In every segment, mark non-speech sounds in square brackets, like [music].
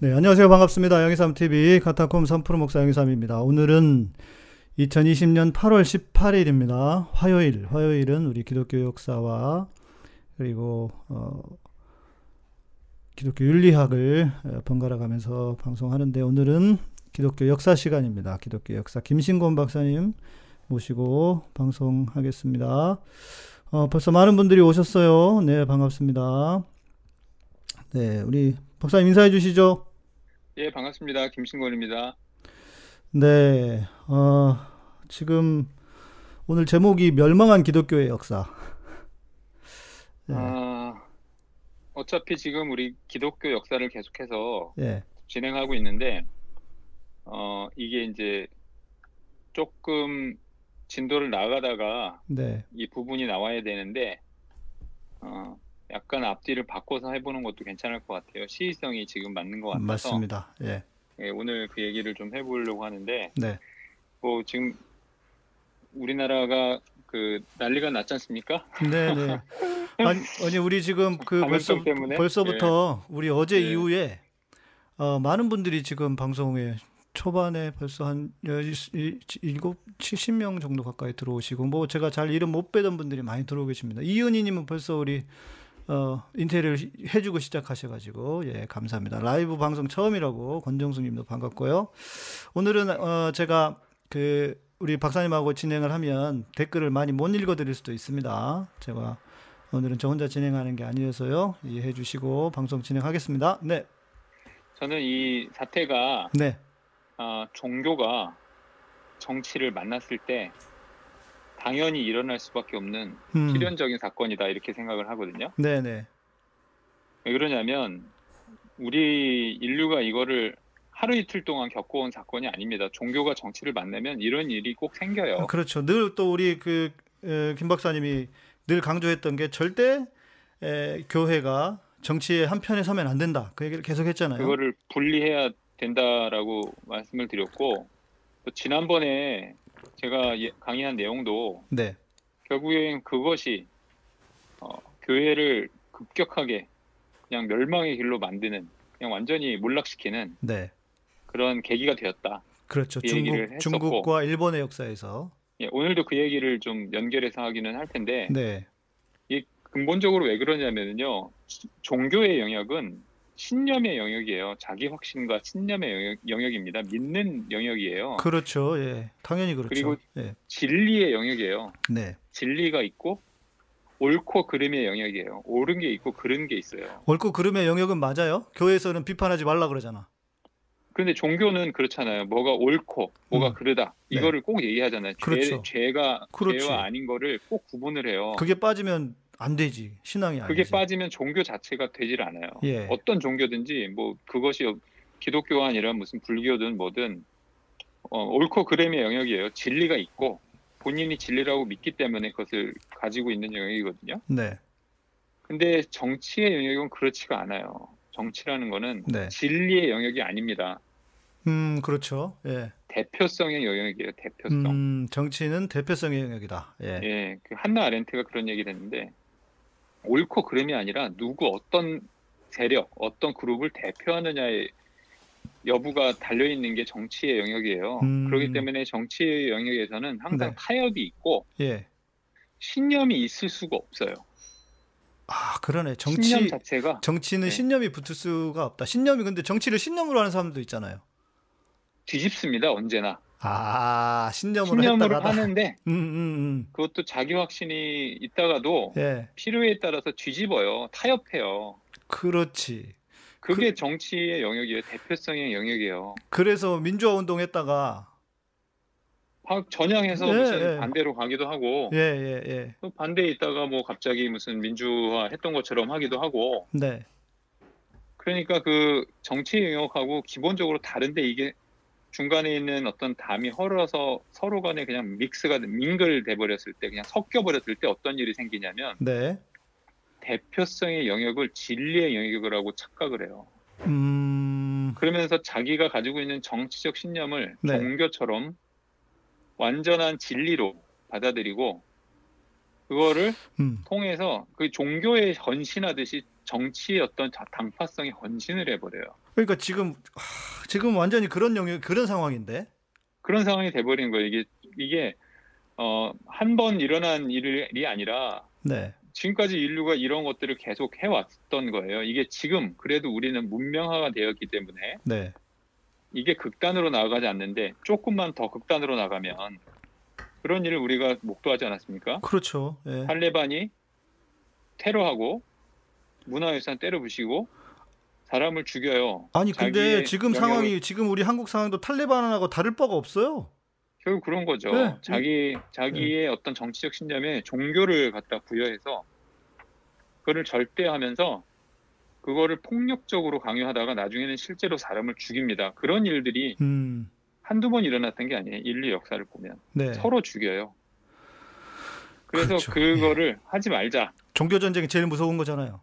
네, 안녕하세요. 반갑습니다. 영희삼TV 카타콤 3프로 목사 영희삼입니다. 오늘은 2020년 8월 18일입니다. 화요일, 화요일은 우리 기독교 역사와 그리고 어, 기독교 윤리학을 어, 번갈아 가면서 방송하는데 오늘은 기독교 역사 시간입니다. 기독교 역사 김신곤 박사님 모시고 방송하겠습니다. 어, 벌써 많은 분들이 오셨어요. 네, 반갑습니다. 네, 우리 박사님 인사해 주시죠. 예, 반갑습니다. 김신권입니다. 네, 어, 지금 오늘 제목이 멸망한 기독교의 역사. 네. 아, 어차피 지금 우리 기독교 역사를 계속해서 예, 진행하고 있는데, 어, 이게 이제 조금 진도를 나가다가 네, 이 부분이 나와야 되는데, 어, 약간 앞뒤를 바꿔서 해보는 것도 괜찮을 것 같아요. 시의성이 지금 맞는 것 같아서 맞습니다. 예, 예, 오늘 그 얘기를 좀 해보려고 하는데, 네, 뭐 지금 우리나라가 그 난리가 났지 않습니까? 네, 네. [laughs] 아니, 아니 우리 지금 그 벌써 때문에? 벌써부터 우리 어제 예. 이후에 어, 많은 분들이 지금 방송에 초반에 벌써 한 여- 이- 일곱, 70명 정도 가까이 들어오시고 뭐 제가 잘 이름 못 빼던 분들이 많이 들어오고 계십니다. 이은희님은 벌써 우리 어, 인테리어를 시- 해주고 시작하셔가지고 예 감사합니다. 라이브 방송 처음이라고 권정수님도 반갑고요. 오늘은 어, 제가 그 우리 박사님하고 진행을 하면 댓글을 많이 못 읽어드릴 수도 있습니다. 제가 오늘은 저 혼자 진행하는 게 아니어서요 이해해 주시고 방송 진행하겠습니다. 네, 저는 이 사태가 네, 아, 종교가 정치를 만났을 때 당연히 일어날 수밖에 없는 음, 필연적인 사건이다 이렇게 생각을 하거든요. 네, 네, 왜 그러냐면 우리 인류가 이거를 하루 이틀 동안 겪어온 사건이 아닙니다. 종교가 정치를 만나면 이런 일이 꼭 생겨요. 그렇죠. 늘 또 우리 그 김 박사님이 늘 강조했던 게 절대 에, 교회가 정치의 한 편에 서면 안 된다. 그 얘기를 계속 했잖아요. 그거를 분리해야 된다라고 말씀을 드렸고 또 지난번에 제가 예- 강의한 내용도 네, 결국엔 그것이 어, 교회를 급격하게 그냥 멸망의 길로 만드는 그냥 완전히 몰락시키는 네, 그런 계기가 되었다. 그렇죠. 그 중국. 중국과 일본의 역사에서 예, 오늘도 그 얘기를 좀 연결해서 하기는 할 텐데 네, 이 근본적으로 왜 그러냐면요 종교의 영역은 신념의 영역이에요. 자기 확신과 신념의 영역, 영역 입니다. 믿는 영역이에요. 그렇죠. 예, 당연히 그렇죠. 그리고 예, 진리의 영역이에요. 네. 진리가 있고 옳고 그름의 영역이에요. 옳은 게 있고 그른 게 있어요. 옳고 그름의 영역은 맞아요. 교회에서는 비판하지 말라 그러잖아. 그런데 종교는 그렇잖아요. 뭐가 옳고 뭐가 음. 그르다. 네. 이거를 꼭 얘기하잖아요. 그렇죠. 죄, 죄가 그렇지. 죄와 아닌 거를 꼭 구분을 해요. 그게 빠지면 안 되지. 신앙이 아니지. 어. 그게 빠지면 종교 자체가 되질 않아요. 예. 어떤 종교든지 뭐 그것이 기독교가 아니라 무슨 불교든 뭐든 어, 옳고 그름의 영역이에요. 진리가 있고 본인이 진리라고 믿기 때문에 그것을 가지고 있는 영역이거든요. 네, 근데 정치의 영역은 그렇지가 않아요. 정치라는 거는 네. 진리의 영역이 아닙니다. 음, 그렇죠. 예. 대표성의 영역이에요. 대표성. 음, 정치는 대표성의 영역이다. 예. 예, 그 한나 아렌트가 그런 얘기를 했는데 옳고 그름이 아니라 누구 어떤 세력, 어떤 그룹을 대표하느냐의 여부가 달려 있는 게 정치의 영역이에요. 음. 그렇기 때문에 정치의 영역에서는 항상 네. 타협이 있고 예. 신념이 있을 수가 없어요. 아, 그러네. 정치 신념 자체가 정치는 네. 신념이 붙을 수가 없다. 신념이 근데 정치를 신념으로 하는 사람도 있잖아요. 뒤집습니다. 언제나 아, 신념으로 신념으로 하는데 [laughs] 음, 음, 그것도 자기 확신이 있다가도 음. 예. 필요에 따라서 뒤집어요. 타협해요. 그렇지. 그게 정치의 영역이에요. 대표성의 영역이에요. 그래서 민주화 운동 했다가 막 전향해서 예, 무슨 예. 반대로 가기도 하고 예, 예, 예. 또 반대에 있다가 뭐 갑자기 무슨 민주화 했던 것처럼 하기도 하고 네. 그러니까 그 정치 영역하고 기본적으로 다른데 이게 중간에 있는 어떤 담이 헐어서 서로 간에 그냥 믹스가 밍글 돼 버렸을 때 그냥 섞여 버렸을 때 어떤 일이 생기냐면 네. 대표성의 영역을 진리의 영역이라고 착각을 해요. 음. 그러면서 자기가 가지고 있는 정치적 신념을 네. 종교처럼 완전한 진리로 받아들이고 그거를 음. 통해서 그 종교에 헌신하듯이 정치의 어떤 자- 당파성에 헌신을 해버려요. 그러니까 지금 하, 지금 완전히 그런 영역 그런 상황인데. 그런 상황이 돼버린 거예요. 이게 이게 어, 한 번 일어난 일이 아니라 네. 지금까지 인류가 이런 것들을 계속 해왔던 거예요. 이게 지금 그래도 우리는 문명화가 되었기 때문에 네. 이게 극단으로 나아가지 않는데 조금만 더 극단으로 나가면 그런 일을 우리가 목도하지 않았습니까? 그렇죠. 예. 탈레반이 테러하고 문화유산 때려 부시고 사람을 죽여요. 아니 근데 지금 상황이 지금 우리 한국 상황도 탈레반하고 다를 바가 없어요. 결국 그런 거죠. 네. 자기 자기의 어떤 정치적 신념에 종교를 갖다 부여해서 그거를 절대하면서 그거를 폭력적으로 강요하다가 나중에는 실제로 사람을 죽입니다. 그런 일들이 음. 한두 번 일어났던 게 아니에요. 인류 역사를 보면 네. 서로 죽여요. 그래서 그렇죠. 그거를 하지 말자. 종교 전쟁이 제일 무서운 거잖아요.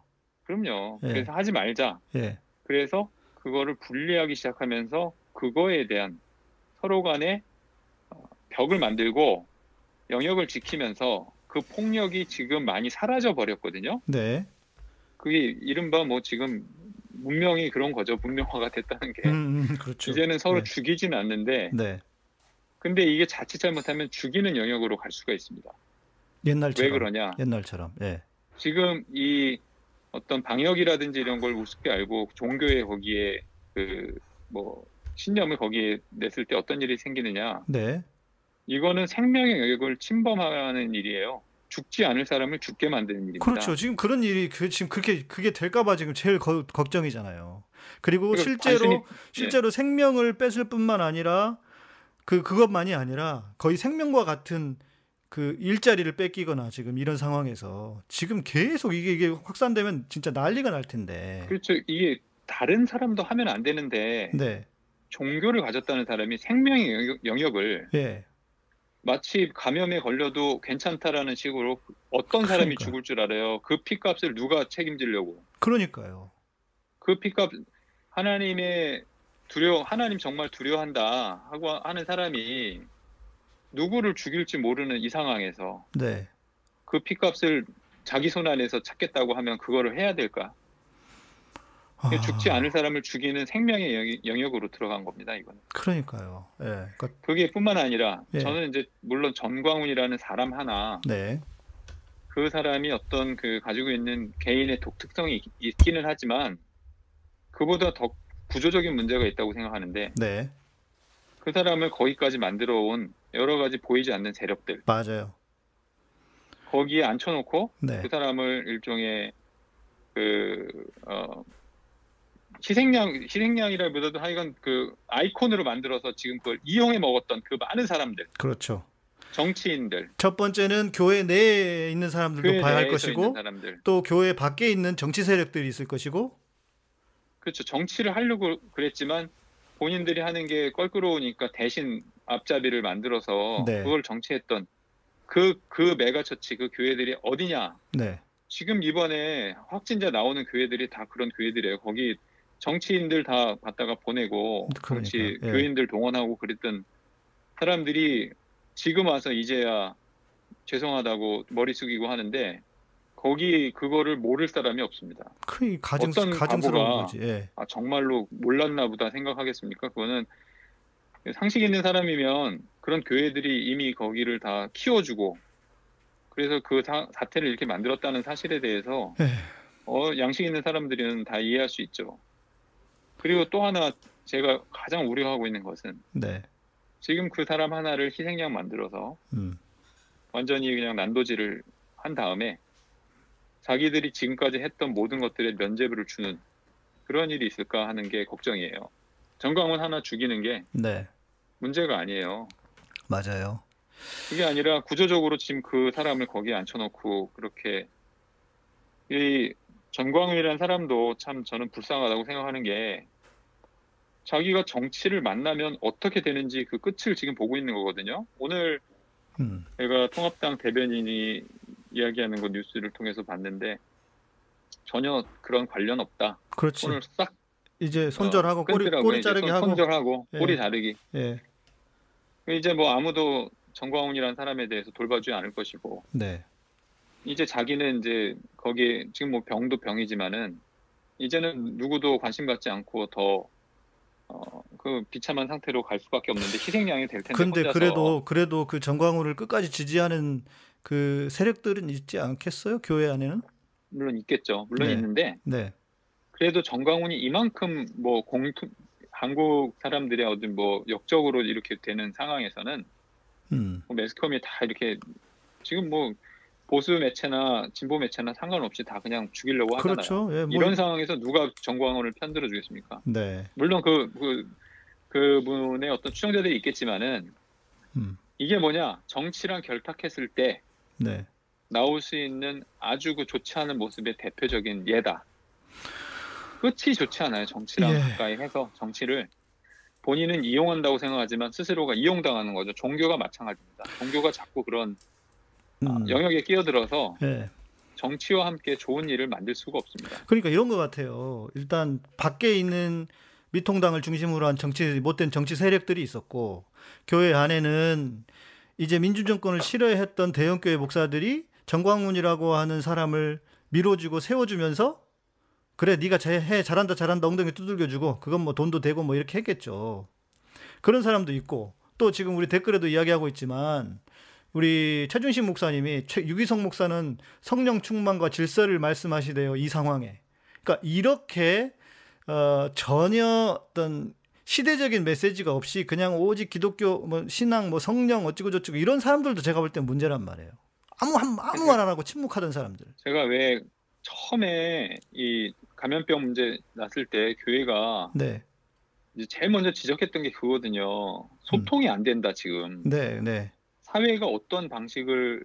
그럼요. 예. 그래서 하지 말자. 예. 그래서 그거를 분리하기 시작하면서 그거에 대한 서로 간의 어, 벽을 만들고 영역을 지키면서 그 폭력이 지금 많이 사라져 버렸거든요. 네. 그게 이른바 뭐 지금 문명이 그런 거죠. 문명화가 됐다는 게. 음, 음, 그렇죠. 이제는 서로 네. 죽이진 않는데, 네. 근데 이게 자칫 잘못하면 죽이는 영역으로 갈 수가 있습니다. 옛날처럼. 왜 그러냐? 옛날처럼. 예. 지금 이 어떤 방역이라든지 이런 걸 우습게 알고 종교에 거기에 그 뭐 신념을 거기에 냈을 때 어떤 일이 생기느냐? 네. 이거는 생명의 영역을 침범하는 일이에요. 죽지 않을 사람을 죽게 만드는 일입니다. 그렇죠. 지금 그런 일이 그, 지금 그렇게 그게 될까봐 지금 제일 거- 걱정이잖아요. 그리고 실제로 단순히- 예. 실제로 생명을 뺏을 뿐만 아니라 그 그것만이 아니라 거의 생명과 같은 그 일자리를 뺏기거나 지금 이런 상황에서 지금 계속 이게 이게 확산되면 진짜 난리가 날 텐데. 그렇죠. 이게 다른 사람도 하면 안 되는데 네. 종교를 가졌다는 사람이 생명의 영역- 영역을 예. 마치 감염에 걸려도 괜찮다라는 식으로 어떤 사람이 그러니까요. 죽을 줄 알아요. 그 피값을 누가 책임지려고. 그러니까요. 그 피값 하나님의 두려워 하나님 정말 두려워한다 하고 하는 사람이 누구를 죽일지 모르는 이 상황에서 네. 그 피값을 자기 손 안에서 찾겠다고 하면 그거를 해야 될까? 아, 죽지 않을 사람을 죽이는 생명의 영역- 영역으로 들어간 겁니다. 이거는. 그러니까요. 예. 그러니까, 그게 뿐만 아니라 예. 저는 이제 물론 전광훈이라는 사람 하나 네. 그 사람이 어떤 그 가지고 있는 개인의 독특성이 있- 있기는 하지만 그보다 더 구조적인 문제가 있다고 생각하는데 네. 그 사람을 거기까지 만들어 온 여러 가지 보이지 않는 세력들 맞아요. 거기에 앉혀놓고 네. 그 사람을 일종의 그 어, 희생양 희생양이라기보다도 하여간 그 아이콘으로 만들어서 지금 그걸 이용해 먹었던 그 많은 사람들 그렇죠. 정치인들 첫 번째는 교회 내에 있는 사람들도 교회 봐야 할 것이고 또 교회 밖에 있는 정치 세력들이 있을 것이고 그렇죠 정치를 하려고 그랬지만 본인들이 하는 게 껄끄러우니까 대신 앞잡이를 만들어서 네. 그걸 정치했던 그 그 mega church 그 교회들이 어디냐 네. 지금 이번에 확진자 나오는 교회들이 다 그런 교회들이에요. 거기 정치인들 다 갖다가 보내고 정치 그러니까, 예. 교인들 동원하고 그랬던 사람들이 지금 와서 이제야 죄송하다고 머리 숙이고 하는데 거기 그거를 모를 사람이 없습니다. 그 가증 어떤 가증스러운 거지. 예. 아 정말로 몰랐나 보다 생각하겠습니까? 그거는 상식 있는 사람이면 그런 교회들이 이미 거기를 다 키워주고 그래서 그 사, 사태를 이렇게 만들었다는 사실에 대해서 예. 어, 양식 있는 사람들은 다 이해할 수 있죠. 그리고 또 하나 제가 가장 우려하고 있는 것은 네. 지금 그 사람 하나를 희생양 만들어서 음. 완전히 그냥 난도질을 한 다음에 자기들이 지금까지 했던 모든 것들에 면죄부를 주는 그런 일이 있을까 하는 게 걱정이에요. 정광훈 하나 죽이는 게 네. 문제가 아니에요. 맞아요. 그게 아니라 구조적으로 지금 그 사람을 거기에 앉혀놓고 그렇게 이 전광훈이라는 사람도 참 저는 불쌍하다고 생각하는 게 자기가 정치를 만나면 어떻게 되는지 그 끝을 지금 보고 있는 거거든요. 오늘 음. 제가 통합당 대변인이 이야기하는 거 뉴스를 통해서 봤는데 전혀 그런 관련 없다. 그렇지. 오늘 싹 이제 손절하고 어, 꼬리 꼬리 자르기 손- 하고 손절하고 예. 꼬리 자르기. 예. 이제 뭐 아무도 정광훈이라는 사람에 대해서 돌봐주지 않을 것이고 네. 이제 자기는 이제 거기에 지금 뭐 병도 병이지만은 이제는 누구도 관심 갖지 않고 더 어, 그 비참한 상태로 갈 수밖에 없는데 희생양이 될 텐데 근데 혼자서 그래도 그래도 그 정광훈을 끝까지 지지하는 그 세력들은 있지 않겠어요? 교회 안에는? 물론 있겠죠. 물론 네. 있는데 네. 그래도 정광훈이 이만큼 뭐 공통 한국 사람들의 어떤 뭐 역적으로 이렇게 되는 상황에서는 음. 뭐 매스컴이 다 이렇게 지금 뭐 보수 매체나 진보 매체나 상관없이 다 그냥 죽이려고 하잖아요. 그렇죠. 예, 뭐 이런 상황에서 누가 정광훈을 편들어 주겠습니까? 네. 물론 그, 그 그분의 어떤 추종자들이 있겠지만은 음. 이게 뭐냐 정치랑 결탁했을 때 네. 나올 수 있는 아주 그 좋지 않은 모습의 대표적인 예다. 끝이 좋지 않아요. 정치랑 예. 가까이 해서 정치를 본인은 이용한다고 생각하지만 스스로가 이용당하는 거죠. 종교가 마찬가지입니다. 종교가 자꾸 그런 아, 음. 영역에 끼어들어서 예. 정치와 함께 좋은 일을 만들 수가 없습니다. 그러니까 이런 것 같아요. 일단 밖에 있는 미통당을 중심으로 한 정치 못된 정치 세력들이 있었고 교회 안에는 이제 민주정권을 싫어했던 대형교회 목사들이 정광훈이라고 하는 사람을 밀어주고 세워주면서 그래 네가 잘- 해 잘한다 잘한다 엉덩이 두들겨주고 그건 뭐 돈도 되고 뭐 이렇게 했겠죠. 그런 사람도 있고 또 지금 우리 댓글에도 이야기하고 있지만 우리 최준식 목사님이 최, 유기성 목사는 성령 충만과 질서를 말씀하시대요 이 상황에. 그러니까 이렇게 어, 전혀 어떤 시대적인 메시지가 없이 그냥 오직 기독교 뭐 신앙 뭐 성령 어찌고 저찌고 이런 사람들도 제가 볼땐 문제란 말이에요. 아무 한- 아무 말 안 하고 침묵하던 사람들. 제가 왜 처음에 이 감염병 문제 났을 때 교회가 네, 이제 제일 먼저 지적했던 게 그거거든요. 소통이 안 된다 지금. 네, 네, 사회가 어떤 방식을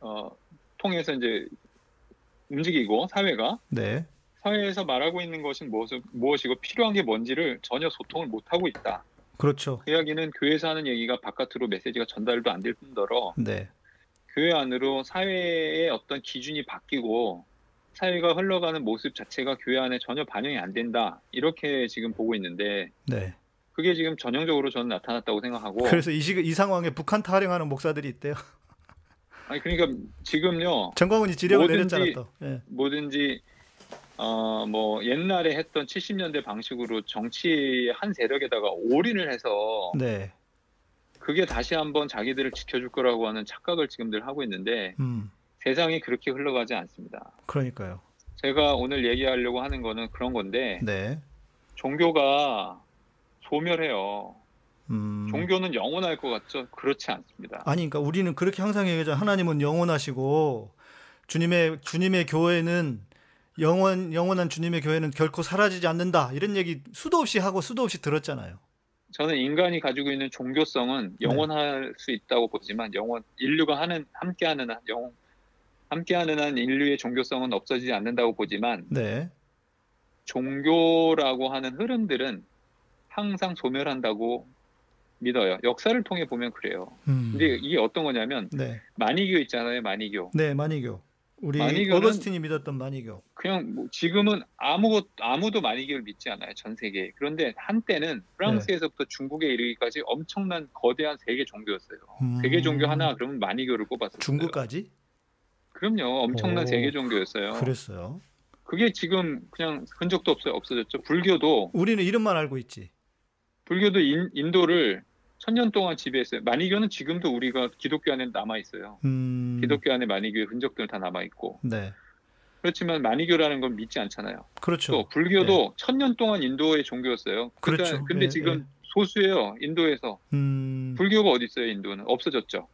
어, 통해서 이제 움직이고 사회가 네, 사회에서 말하고 있는 것은 무엇, 무엇 이고 필요한 게 뭔지를 전혀 소통을 못 하고 있다. 그렇죠. 그 이야기는 교회에서 하는 얘기가 바깥으로 메시지가 전달도 안 될 뿐더러 네, 교회 안으로 사회의 어떤 기준이 바뀌고 사회가 흘러가는 모습 자체가 교회 안에 전혀 반영이 안 된다. 이렇게 지금 보고 있는데 네. 그게 지금 전형적으로 저는 나타났다고 생각하고 그래서 이, 시, 이 상황에 북한 타령하는 목사들이 있대요. 아니 그러니까 지금요 정광훈이 지령을 내렸잖아 또. 예. 뭐든지 어 뭐 옛날에 했던 70년대 방식으로 정치 한 세력에다가 올인을 해서 네, 그게 다시 한번 자기들을 지켜줄 거라고 하는 착각을 지금들 하고 있는데 음, 세상이 그렇게 흘러가지 않습니다. 그러니까요. 제가 오늘 얘기하려고 하는 거는 그런 건데 네, 종교가 소멸해요. 음. 종교는 영원할 것 같죠? 그렇지 않습니다. 아니, 그러니까 우리는 그렇게 항상 얘기하죠. 하나님은 영원하시고 주님의 주님의 교회는 영원 영원한 주님의 교회는 결코 사라지지 않는다. 이런 얘기 수도 없이 하고 수도 없이 들었잖아요. 저는 인간이 가지고 있는 종교성은 네. 영원할 수 있다고 보지만 영원 인류가 하는 함께하는 한 영원 함께하는 한 인류의 종교성은 없어지지 않는다고 보지만 네, 종교라고 하는 흐름들은 항상 소멸한다고 믿어요. 역사를 통해 보면 그래요. 음. 근데 이게 어떤 거냐면 네, 만이교 있잖아요. 만이교. 네, 만이교. 우리 어거스틴이 믿었던 만이교. 그냥 뭐 지금은 아무것 아무도 만이교를 믿지 않아요. 전 세계에. 그런데 한때는 프랑스에서부터 중국에 이르기까지 엄청난 거대한 세계 종교였어요. 음. 세계 종교 하나 그러면 만이교를 꼽았어요. 중국까지? 그럼요. 엄청난 오, 세계 종교였어요. 그랬어요. 그게 지금 그냥 흔적도 없어요. 없어졌죠. 불교도 우리는 이름만 알고 있지. 불교도 인, 인도를 천년 동안 지배했어요. 만이교는 지금도 우리가 기독교 안에 남아 있어요. 음. 기독교 안에 만이교의 흔적들 다 남아 있고. 네. 그렇지만 만이교라는 건 믿지 않잖아요. 그렇죠. 또 불교도 천년 동안 인도의 종교였어요. 그러니까 그렇죠. 근데 예, 지금 예. 소수예요. 인도에서 음. 불교가 어디 있어요? 인도는 없어졌죠.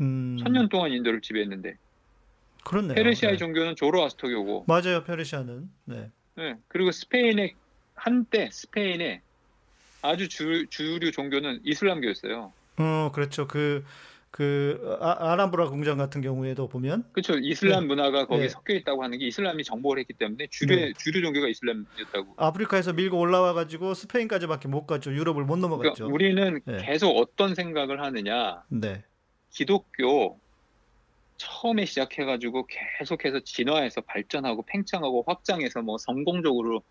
음. 천년 동안 인도를 지배했는데 그렇네요. 페르시아의 네. 종교는 조로아스터교고, 맞아요. 페르시아는. 네. 네. 그리고 스페인의 한때 스페인의 아주 주, 주류 종교는 이슬람교였어요. 어, 그렇죠. 그, 그, 아, 아람브라 공장 같은 경우에도 보면, 그렇죠. 이슬람 문화가 거기 네. 섞여 있다고 하는 게 이슬람이 정복을 했기 때문에 주류 네. 주류 종교가 이슬람이었다고. 아프리카에서 밀고 올라와가지고 스페인까지밖에 못 갔죠. 유럽을 못 그러니까 넘어갔죠. 우리는 네. 계속 어떤 생각을 하느냐. 네. 기독교 처음에 시작해가지고 계속해서 진화해서 발전하고 팽창하고 확장해서 뭐 성공적으로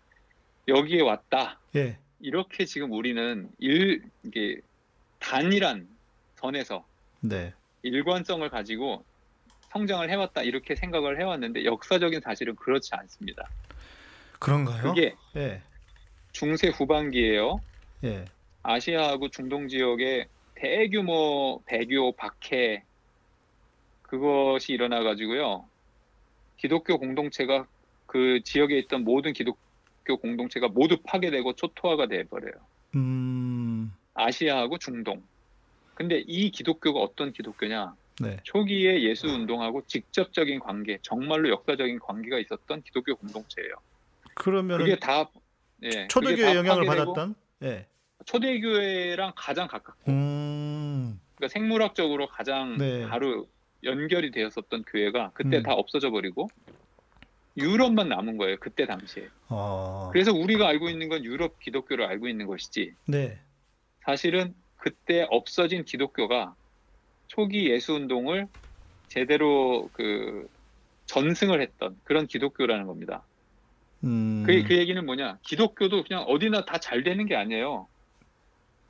여기에 왔다. 예. 이렇게 지금 우리는 일 이게 단일한 선에서 네. 일관성을 가지고 성장을 해왔다 이렇게 생각을 해왔는데 역사적인 사실은 그렇지 않습니다. 그런가요? 그게 예. 중세 후반기에요. 예. 아시아하고 중동 지역에 대규모 배교 박해 그것이 일어나 가지고요. 기독교 공동체가 그 지역에 있던 모든 기독 교 공동체가 모두 파괴되고 초토화가 돼 버려요. 음. 아시아하고 중동. 근데 이 기독교가 어떤 기독교냐? 네. 초기에 예수 운동하고 직접적인 관계, 정말로 역사적인 관계가 있었던 기독교 공동체예요. 그러면은 그게 다 예, 다 영향을 받았던 예. 초대교회랑 가장 가깝고 음. 그러니까 생물학적으로 가장 네. 바로 연결이 되었었던 교회가 그때 음. 다 없어져 버리고 유럽만 남은 거예요. 그때 당시에. 어. 그래서 우리가 알고 있는 건 유럽 기독교를 알고 있는 것이지 네. 사실은 그때 없어진 기독교가 초기 예수 운동을 제대로 그 전승을 했던 그런 기독교라는 겁니다. 음. 그, 그 얘기는 뭐냐? 기독교도 그냥 어디나 다 잘 되는 게 아니에요.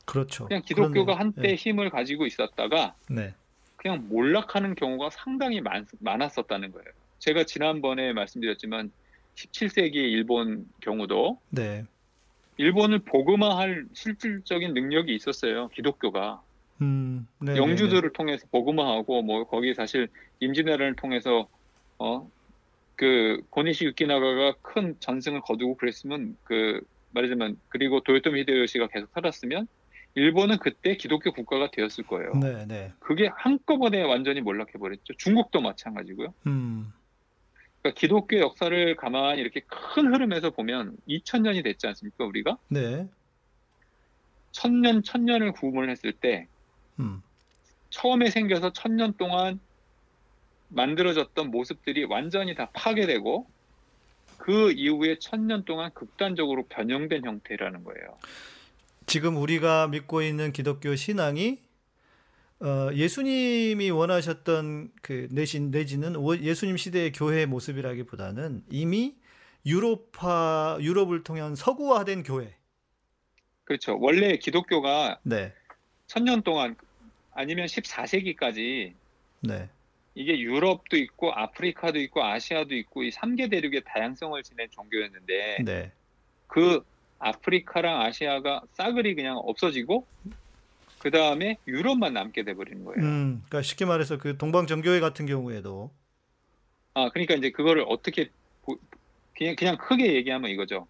그렇죠. 그냥 기독교가 그러네요. 한때 힘을 가지고 있었다가 예. 네. 그냥 몰락하는 경우가 상당히 많, 많았었다는 거예요. 제가 지난번에 말씀드렸지만 17세기 일본 경우도 네. 일본을 복음화할 실질적인 능력이 있었어요. 기독교가 음. 네. 영주들을 통해서 복음화하고 뭐 거기 사실 임진왜란을 통해서 어 그 고니시 유키나가가 큰 전승을 거두고 그랬으면 그 말하자면 그리고 도요토미 히데요시가 계속 살았으면 일본은 그때 기독교 국가가 되었을 거예요. 네, 네. 그게 한꺼번에 완전히 몰락해 버렸죠. 중국도 마찬가지고요. 음. 그러니까 기독교 역사를 가만히 이렇게 큰 흐름에서 보면 2000년이 됐지 않습니까? 우리가 네. 천년 천년을 구분을 했을 때 음. 처음에 생겨서 천년 동안 만들어졌던 모습들이 완전히 다 파괴되고 그 이후에 천년 동안 극단적으로 변형된 형태라는 거예요. 지금 우리가 믿고 있는 기독교 신앙이 어, 예수님이 원하셨던 그 내신 내지는 오- 예수님 시대의 교회의 모습이라기보다는 이미 유럽화 유럽을 통한 서구화된 교회. 그렇죠. 원래 기독교가 네. 천년 동안 아니면 14세기까지 네. 이게 유럽도 있고 아프리카도 있고 아시아도 있고 이 3개 대륙의 다양성을 지닌 종교였는데 네. 그 아프리카랑 아시아가 싸그리 그냥 없어지고 그 다음에 유럽만 남게 돼버리는 거예요. 음, 그러니까 쉽게 말해서 그 동방 정교회 같은 경우에도 아 그러니까 이제 그거를 어떻게 보- 그냥 그냥 크게 얘기하면 이거죠.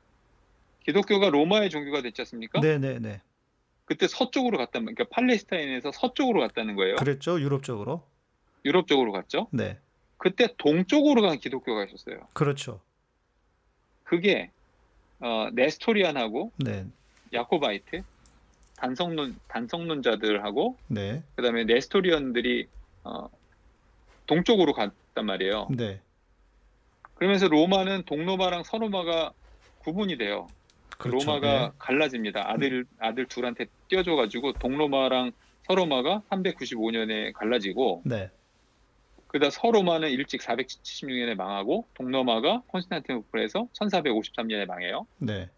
기독교가 로마의 종교가 됐지 않습니까? 네, 네, 네. 그때 서쪽으로 말, 그러니까 팔레스타인에서 서쪽으로 갔다는 거예요. 그랬죠. 유럽 쪽으로. 유럽 쪽으로 갔죠. 네. 그때 동쪽으로 간 기독교가 있었어요. 그렇죠. 그게 어, 네스토리안하고 네. 야코바이트 단성론 단성론자들하고 네. 그다음에 네스토리언들이 어, 동쪽으로 갔단 말이에요. 네. 그러면서 로마는 동로마랑 서로마가 구분이 돼요. 그렇죠. 로마가 갈라집니다. 아들 아들 둘한테 띄워줘가지고 동로마랑 서로마가 395년에 갈라지고 네. 그다 서로마는 일찍 476년에 망하고 동로마가 콘스탄티노플에서 1453년에 망해요. 네.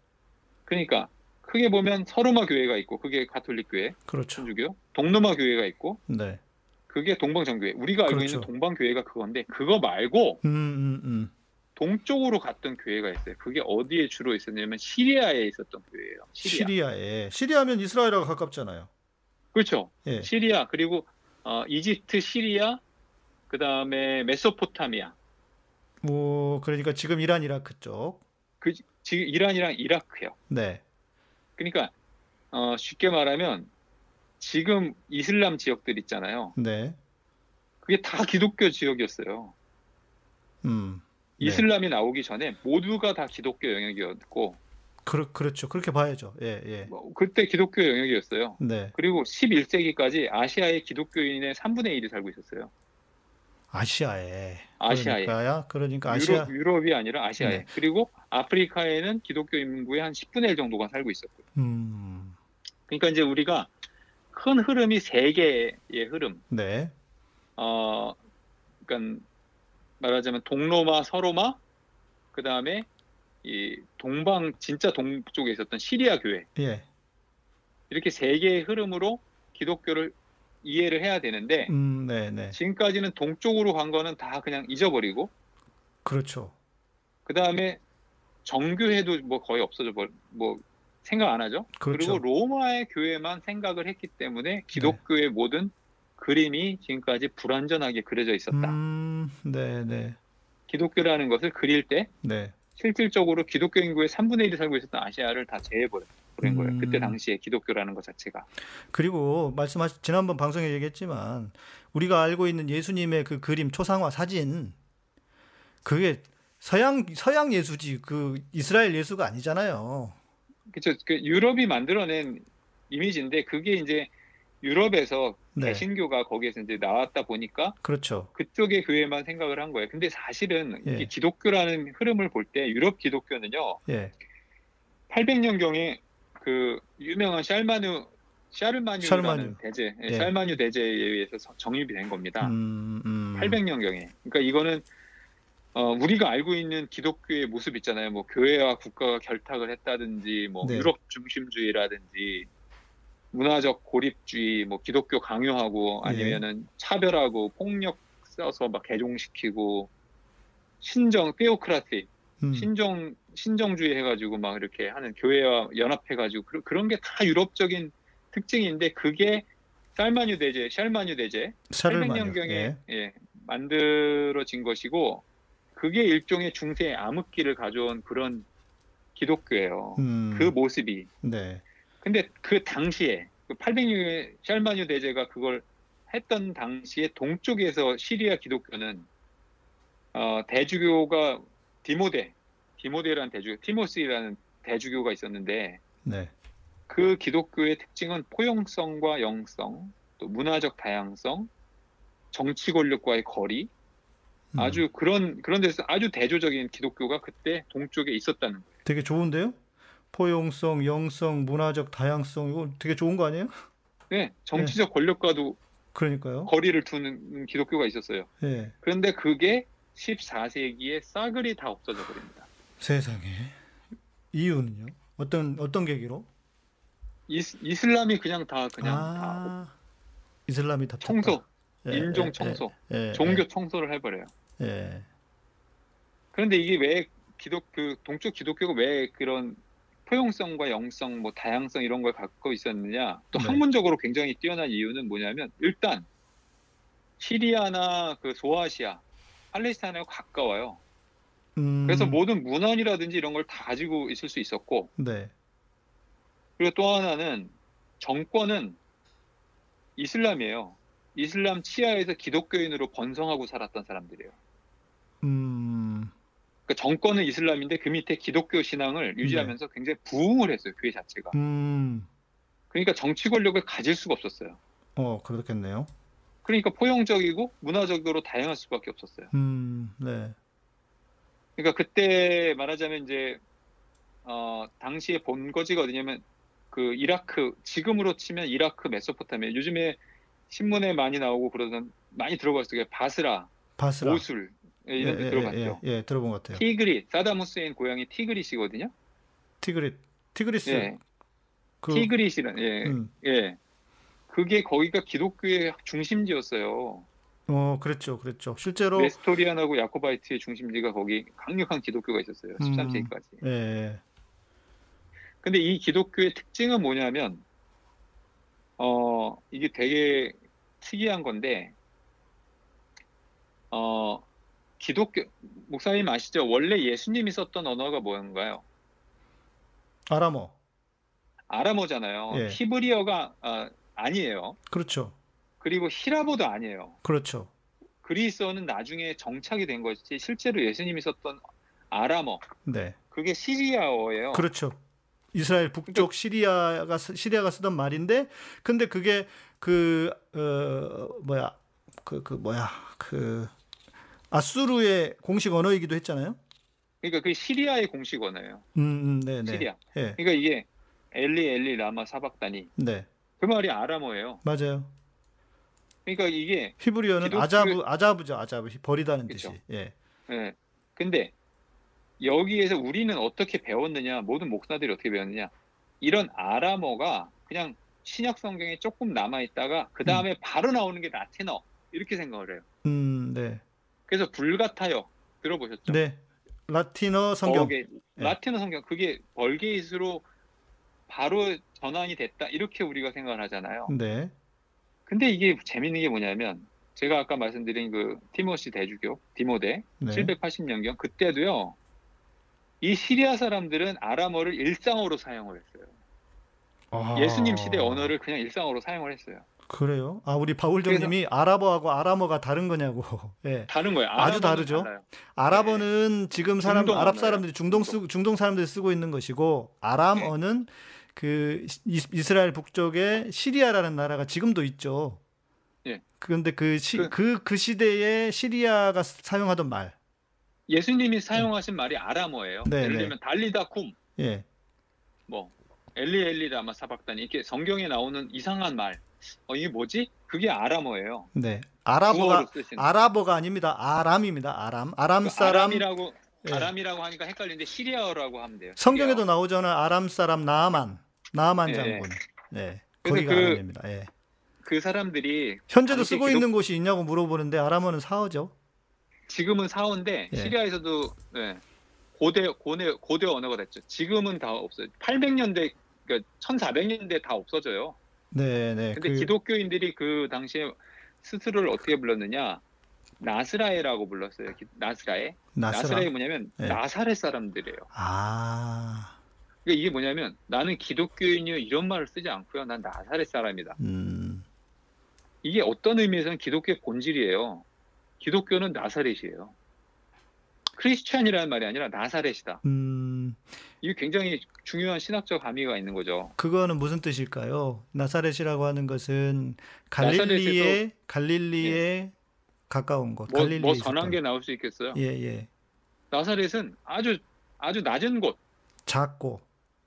그러니까 크게 보면 서로마 교회가 있고 그게 가톨릭 교회, 그렇죠. 천주교, 동로마 교회가 있고 네. 그게 동방정교회. 우리가 알고 그렇죠. 있는 동방교회가 그건데 그거 말고 음, 음, 음. 동쪽으로 갔던 교회가 있어요. 그게 어디에 주로 있었냐면 시리아에 있었던 교회예요. 시리아. 시리아에 시리아면 이스라엘하고 가깝잖아요. 그렇죠. 예. 시리아 그리고 어, 이집트, 시리아, 그 다음에 메소포타미아, 뭐 그러니까 지금 이란 이라크 쪽. 그 지금 이란이랑 이라크요. 네. 그러니까 어, 쉽게 말하면 지금 이슬람 지역들 있잖아요. 네. 그게 다 기독교 지역이었어요. 음. 네. 이슬람이 나오기 전에 모두가 다 기독교 영역이었고 그렇 그렇죠. 그렇게 봐야죠. 예, 예. 뭐, 그때 기독교 영역이었어요. 네. 그리고 11세기까지 아시아의 기독교인의 3분의 1이 살고 있었어요. 아시아에. 아시아에. 그러니까야. 그러니까 아시아. 유럽, 유럽 이 아니라 아시아에. 네. 그리고 아프리카에는 기독교 인구의 한 10분의 1 정도가 살고 있었고요. 음. 그러니까 이제 우리가 큰 흐름이 세 개의 흐름. 네. 어, 그러니까 말하자면 동로마, 서로마, 그 다음에 이 동방 진짜 동쪽에 있었던 시리아 교회 예. 이렇게 세 개의 흐름으로 기독교를 이해를 해야 되는데 음, 네, 네. 지금까지는 동쪽으로 간 거는 다 그냥 잊어버리고 그렇죠. 그 다음에 정교회도 뭐 거의 없어져 버, 뭐 생각 안 하죠. 그렇죠. 그리고 로마의 교회만 생각을 했기 때문에 기독교의 모든 그림이 지금까지 불완전하게 그려져 있었다. 음, 네, 네. 기독교라는 것을 그릴 때 네. 실질적으로 기독교 인구의 3분의 1이 살고 있었던 아시아를 다 제해버 린 거예요. 음. 그때 당시에 기독교라는 것 자체가. 그리고 말씀하신 지난번 방송에 얘기했지만 우리가 알고 있는 예수님의 그 그림 초상화 사진 그게 서양 서양 예수지 그 이스라엘 예수가 아니잖아요. 그렇죠. 그 유럽이 만들어낸 이미지인데 그게 이제 유럽에서 네. 개신교가 거기에서 이제 나왔다 보니까 그렇죠. 그쪽의 교회만 생각을 한 거예요. 근데 사실은 예. 이게 기독교라는 흐름을 볼 때 유럽 기독교는요. 예. 800년경에 그 유명한 샬마누 샤르마뉴라는 샤르마뉴. 대제, 예, 예. 샬마뉴 대제에 의해서 서- 정립이 된 겁니다. 음, 음. 800년경에. 그러니까 이거는 어, 우리가 알고 있는 기독교의 모습 있잖아요. 뭐 교회와 국가가 결탁을 했다든지, 뭐 네. 유럽 중심주의라든지, 문화적 고립주의, 뭐 기독교 강요하고 예. 아니면은 차별하고 폭력 써서 막 개종시키고 신정 테오크라티 음. 신정 신정주의 해가지고 막 이렇게 하는 교회와 연합해가지고 그, 그런 게 다 유럽적인 특징인데 그게 살마뉴 대제, 샬마뉴 대제 샤르마뉴. 800년경에 예. 예, 만들어진 것이고 그게 일종의 중세 암흑기를 가져온 그런 기독교예요. 음. 그 모습이. 네. 근데 그 당시에 그 800년의 샬마뉴 대제가 그걸 했던 당시에 동쪽에서 시리아 기독교는 어, 대주교가 디모데, 디모데라는 대주교, 티모스라는 대주교가 있었는데 네. 그 기독교의 특징은 포용성과 영성, 또 문화적 다양성, 정치 권력과의 거리, 음. 아주 그런 그런 데서 아주 대조적인 기독교가 그때 동쪽에 있었다는 거예요. 되게 좋은데요? 포용성, 영성, 문화적 다양성 이거 되게 좋은 거 아니에요? 네, 정치적 권력과도 그러니까요. 거리를 두는 기독교가 있었어요. 예. 그런데 그게 14세기에 싸그리 다 없어져 버립니다. 세상에. 이유는요? 어떤 어떤 계기로? 이스, 이슬람이 그냥 다 그냥 다 아, 이슬람이 다 청소, 예, 인종 예, 청소, 예, 예, 종교 청소를 해버려요. 예. 그런데 이게 왜 기독 그 동쪽 기독교가 왜 그런 포용성과 영성, 뭐 다양성 이런 걸 갖고 있었느냐? 또 네. 학문적으로 굉장히 뛰어난 이유는 뭐냐면 일단 시리아나 그 소아시아, 팔레스타인하고 가까워요. 음, 그래서 모든 문헌이라든지 이런 걸 다 가지고 있을 수 있었고 네. 그리고 또 하나는 정권은 이슬람이에요. 이슬람 치하에서 기독교인으로 번성하고 살았던 사람들이에요. 음, 그러니까 정권은 이슬람인데 그 밑에 기독교 신앙을 유지하면서 굉장히 부흥을 했어요. 교회 자체가. 음, 그러니까 정치 권력을 가질 수가 없었어요. 어, 그렇겠네요. 그러니까 포용적이고 문화적으로 다양할 수밖에 없었어요. 음, 네. 그러니까 그때 말하자면 이제 어, 당시에 본거지가 어디냐면 그 이라크 지금으로 치면 이라크 메소포타미아 요즘에 신문에 많이 나오고 그러던 많이 들어봤어요. 바스라, 바스라. 모술 예, 이런 데 들어봤죠. 예, 예, 들어본 것 같아요. 티그릿, 사담 후세인 고향이 티그릿이거든요. 티그릿, 티그리스. 예, 그, 티그릿이란 예, 음, 예. 그게 거기가 기독교의 중심지였어요. 어, 그랬죠, 그랬죠. 실제로, 네스토리안하고 야코바이트의 중심지가 거기 강력한 기독교가 있었어요. 음. 13세기까지. 예, 예, 근데 이 기독교의 특징은 뭐냐면 어 이게 되게 특이한 건데 어 기독교 목사님 아시죠? 원래 예수님이 썼던 언어가 뭔가요? 아람어. 아람어잖아요. 예. 히브리어가 아, 아니에요. 그렇죠, 그리고 히라보도 아니에요. 그렇죠. 그리스어는 나중에 정착이 된 것이지 실제로 예수님이 썼던 아람어 네, 그게 시리아어예요. 그렇죠. 이스라엘 북쪽 시리아가 쓰- 시리아가 쓰던 말인데, 근데 그게 그 어, 뭐야, 그그 뭐야, 그 아수르의 공식 언어이기도 했잖아요. 그러니까 그 시리아의 공식 언어예요. 음, 음, 네, 네. 시리아. 예, 그러니까 이게 엘리 엘리 라마 사박다니 네, 그 말이 아람어예요. 맞아요. 그러니까 이게 히브리어는 기독교- 아자브 아자브죠 아자브 버리다는 뜻이 그쵸. 예 예. 근데 여기에서 우리는 어떻게 배웠느냐 모든 목사들이 어떻게 배웠느냐 이런 아람어가 그냥 신약 성경에 조금 남아 있다가 그 다음에 바로 나오는 게 라틴어 이렇게 생각을 해요. 음, 네. 그래서 불같아요. 들어보셨죠? 네. 라틴어 성경. 버게, 네. 라틴어 성경 그게 벌게이스로 바로 전환이 됐다 이렇게 우리가 생각을 하잖아요. 네. 근데 이게 재밌는 게 뭐냐면 제가 아까 말씀드린 그 티모시 대주교 디모데 네. 780년경 그때도요 이 시리아 사람들은 아람어를 일상어로 사용을 했어요. 아. 예수님 시대 언어를 그냥 일상어로 사용을 했어요. 그래요? 아, 우리 바울정님이 아랍어하고 아람어가 다른 거냐고. [laughs] 예. 다른 거예요. 아주 다르죠. 달라요. 아랍어는 지금 사람 중동 아랍. 사람들이 중동 쓰, 중동 사람들이 쓰고 있는 것이고 아람어는 그 이- 이스라엘 북쪽에 시리아라는 나라가 지금도 있죠. 예. 그런데 그, 시, 그- 그, 그 시대에 시리아가 사용하던 말. 예수님이 사용하신 말이 아람어예요. 네, 예를 네. 들면 달리다 쿰, 예. 뭐 엘리 엘리 라마 사박다니 이렇게 성경에 나오는 이상한 말. 어 이게 뭐지? 그게 아람어예요. 네. 아랍어가. 아랍어가 아닙니다. 아람입니다. 아람. 아람 그 사람 아람이라고 예. 아람이라고 하니까 헷갈리는데 시리아어라고 하면 돼요. 성경에도 시리아어. 나오잖아 요. 아람 사람 나아만. 나아만 예. 장군. 네. 그래서 거기가 그- 아람입니다. 예. 그 사람들이 현재도 쓰고 기록- 있는 곳이 있냐고 물어보는데 아람어는 사어죠. 지금은 사어인데 예. 시리아에서도 예, 고대 고대 고대 언어가 됐죠. 지금은 다 없어요. 800년대 그러니까 1400년대 다 없어져요. 네, 네. 근데 그- 기독교인들이 그 당시에 스스로를 어떻게 불렀느냐? 나스라에라고 불렀어요. 기- 나스라에. 나스라. 나스라 에 뭐냐면 네. 나사렛 사람들이에요. 아, 그러니까 이게 뭐냐면 나는 기독교인이요 이런 말을 쓰지 않고요. 난 나사렛 사람이다. 음, 이게 어떤 의미에서는 기독교의 본질이에요. 기독교는 나사렛이에요. 크리스찬이라는 말이 아니라 나사렛이다. 음, 이게 굉장히 중요한 신학적 함의가 있는 거죠. 그거는 무슨 뜻일까요? 나사렛이라고 하는 것은 갈릴리에 갈릴리에 가까운 곳. 뭐, 갈릴리에 뭐. 선한 게 나올 수 있겠어요. 예, 예. 나사렛은 아주 아주 낮은 곳, 작고.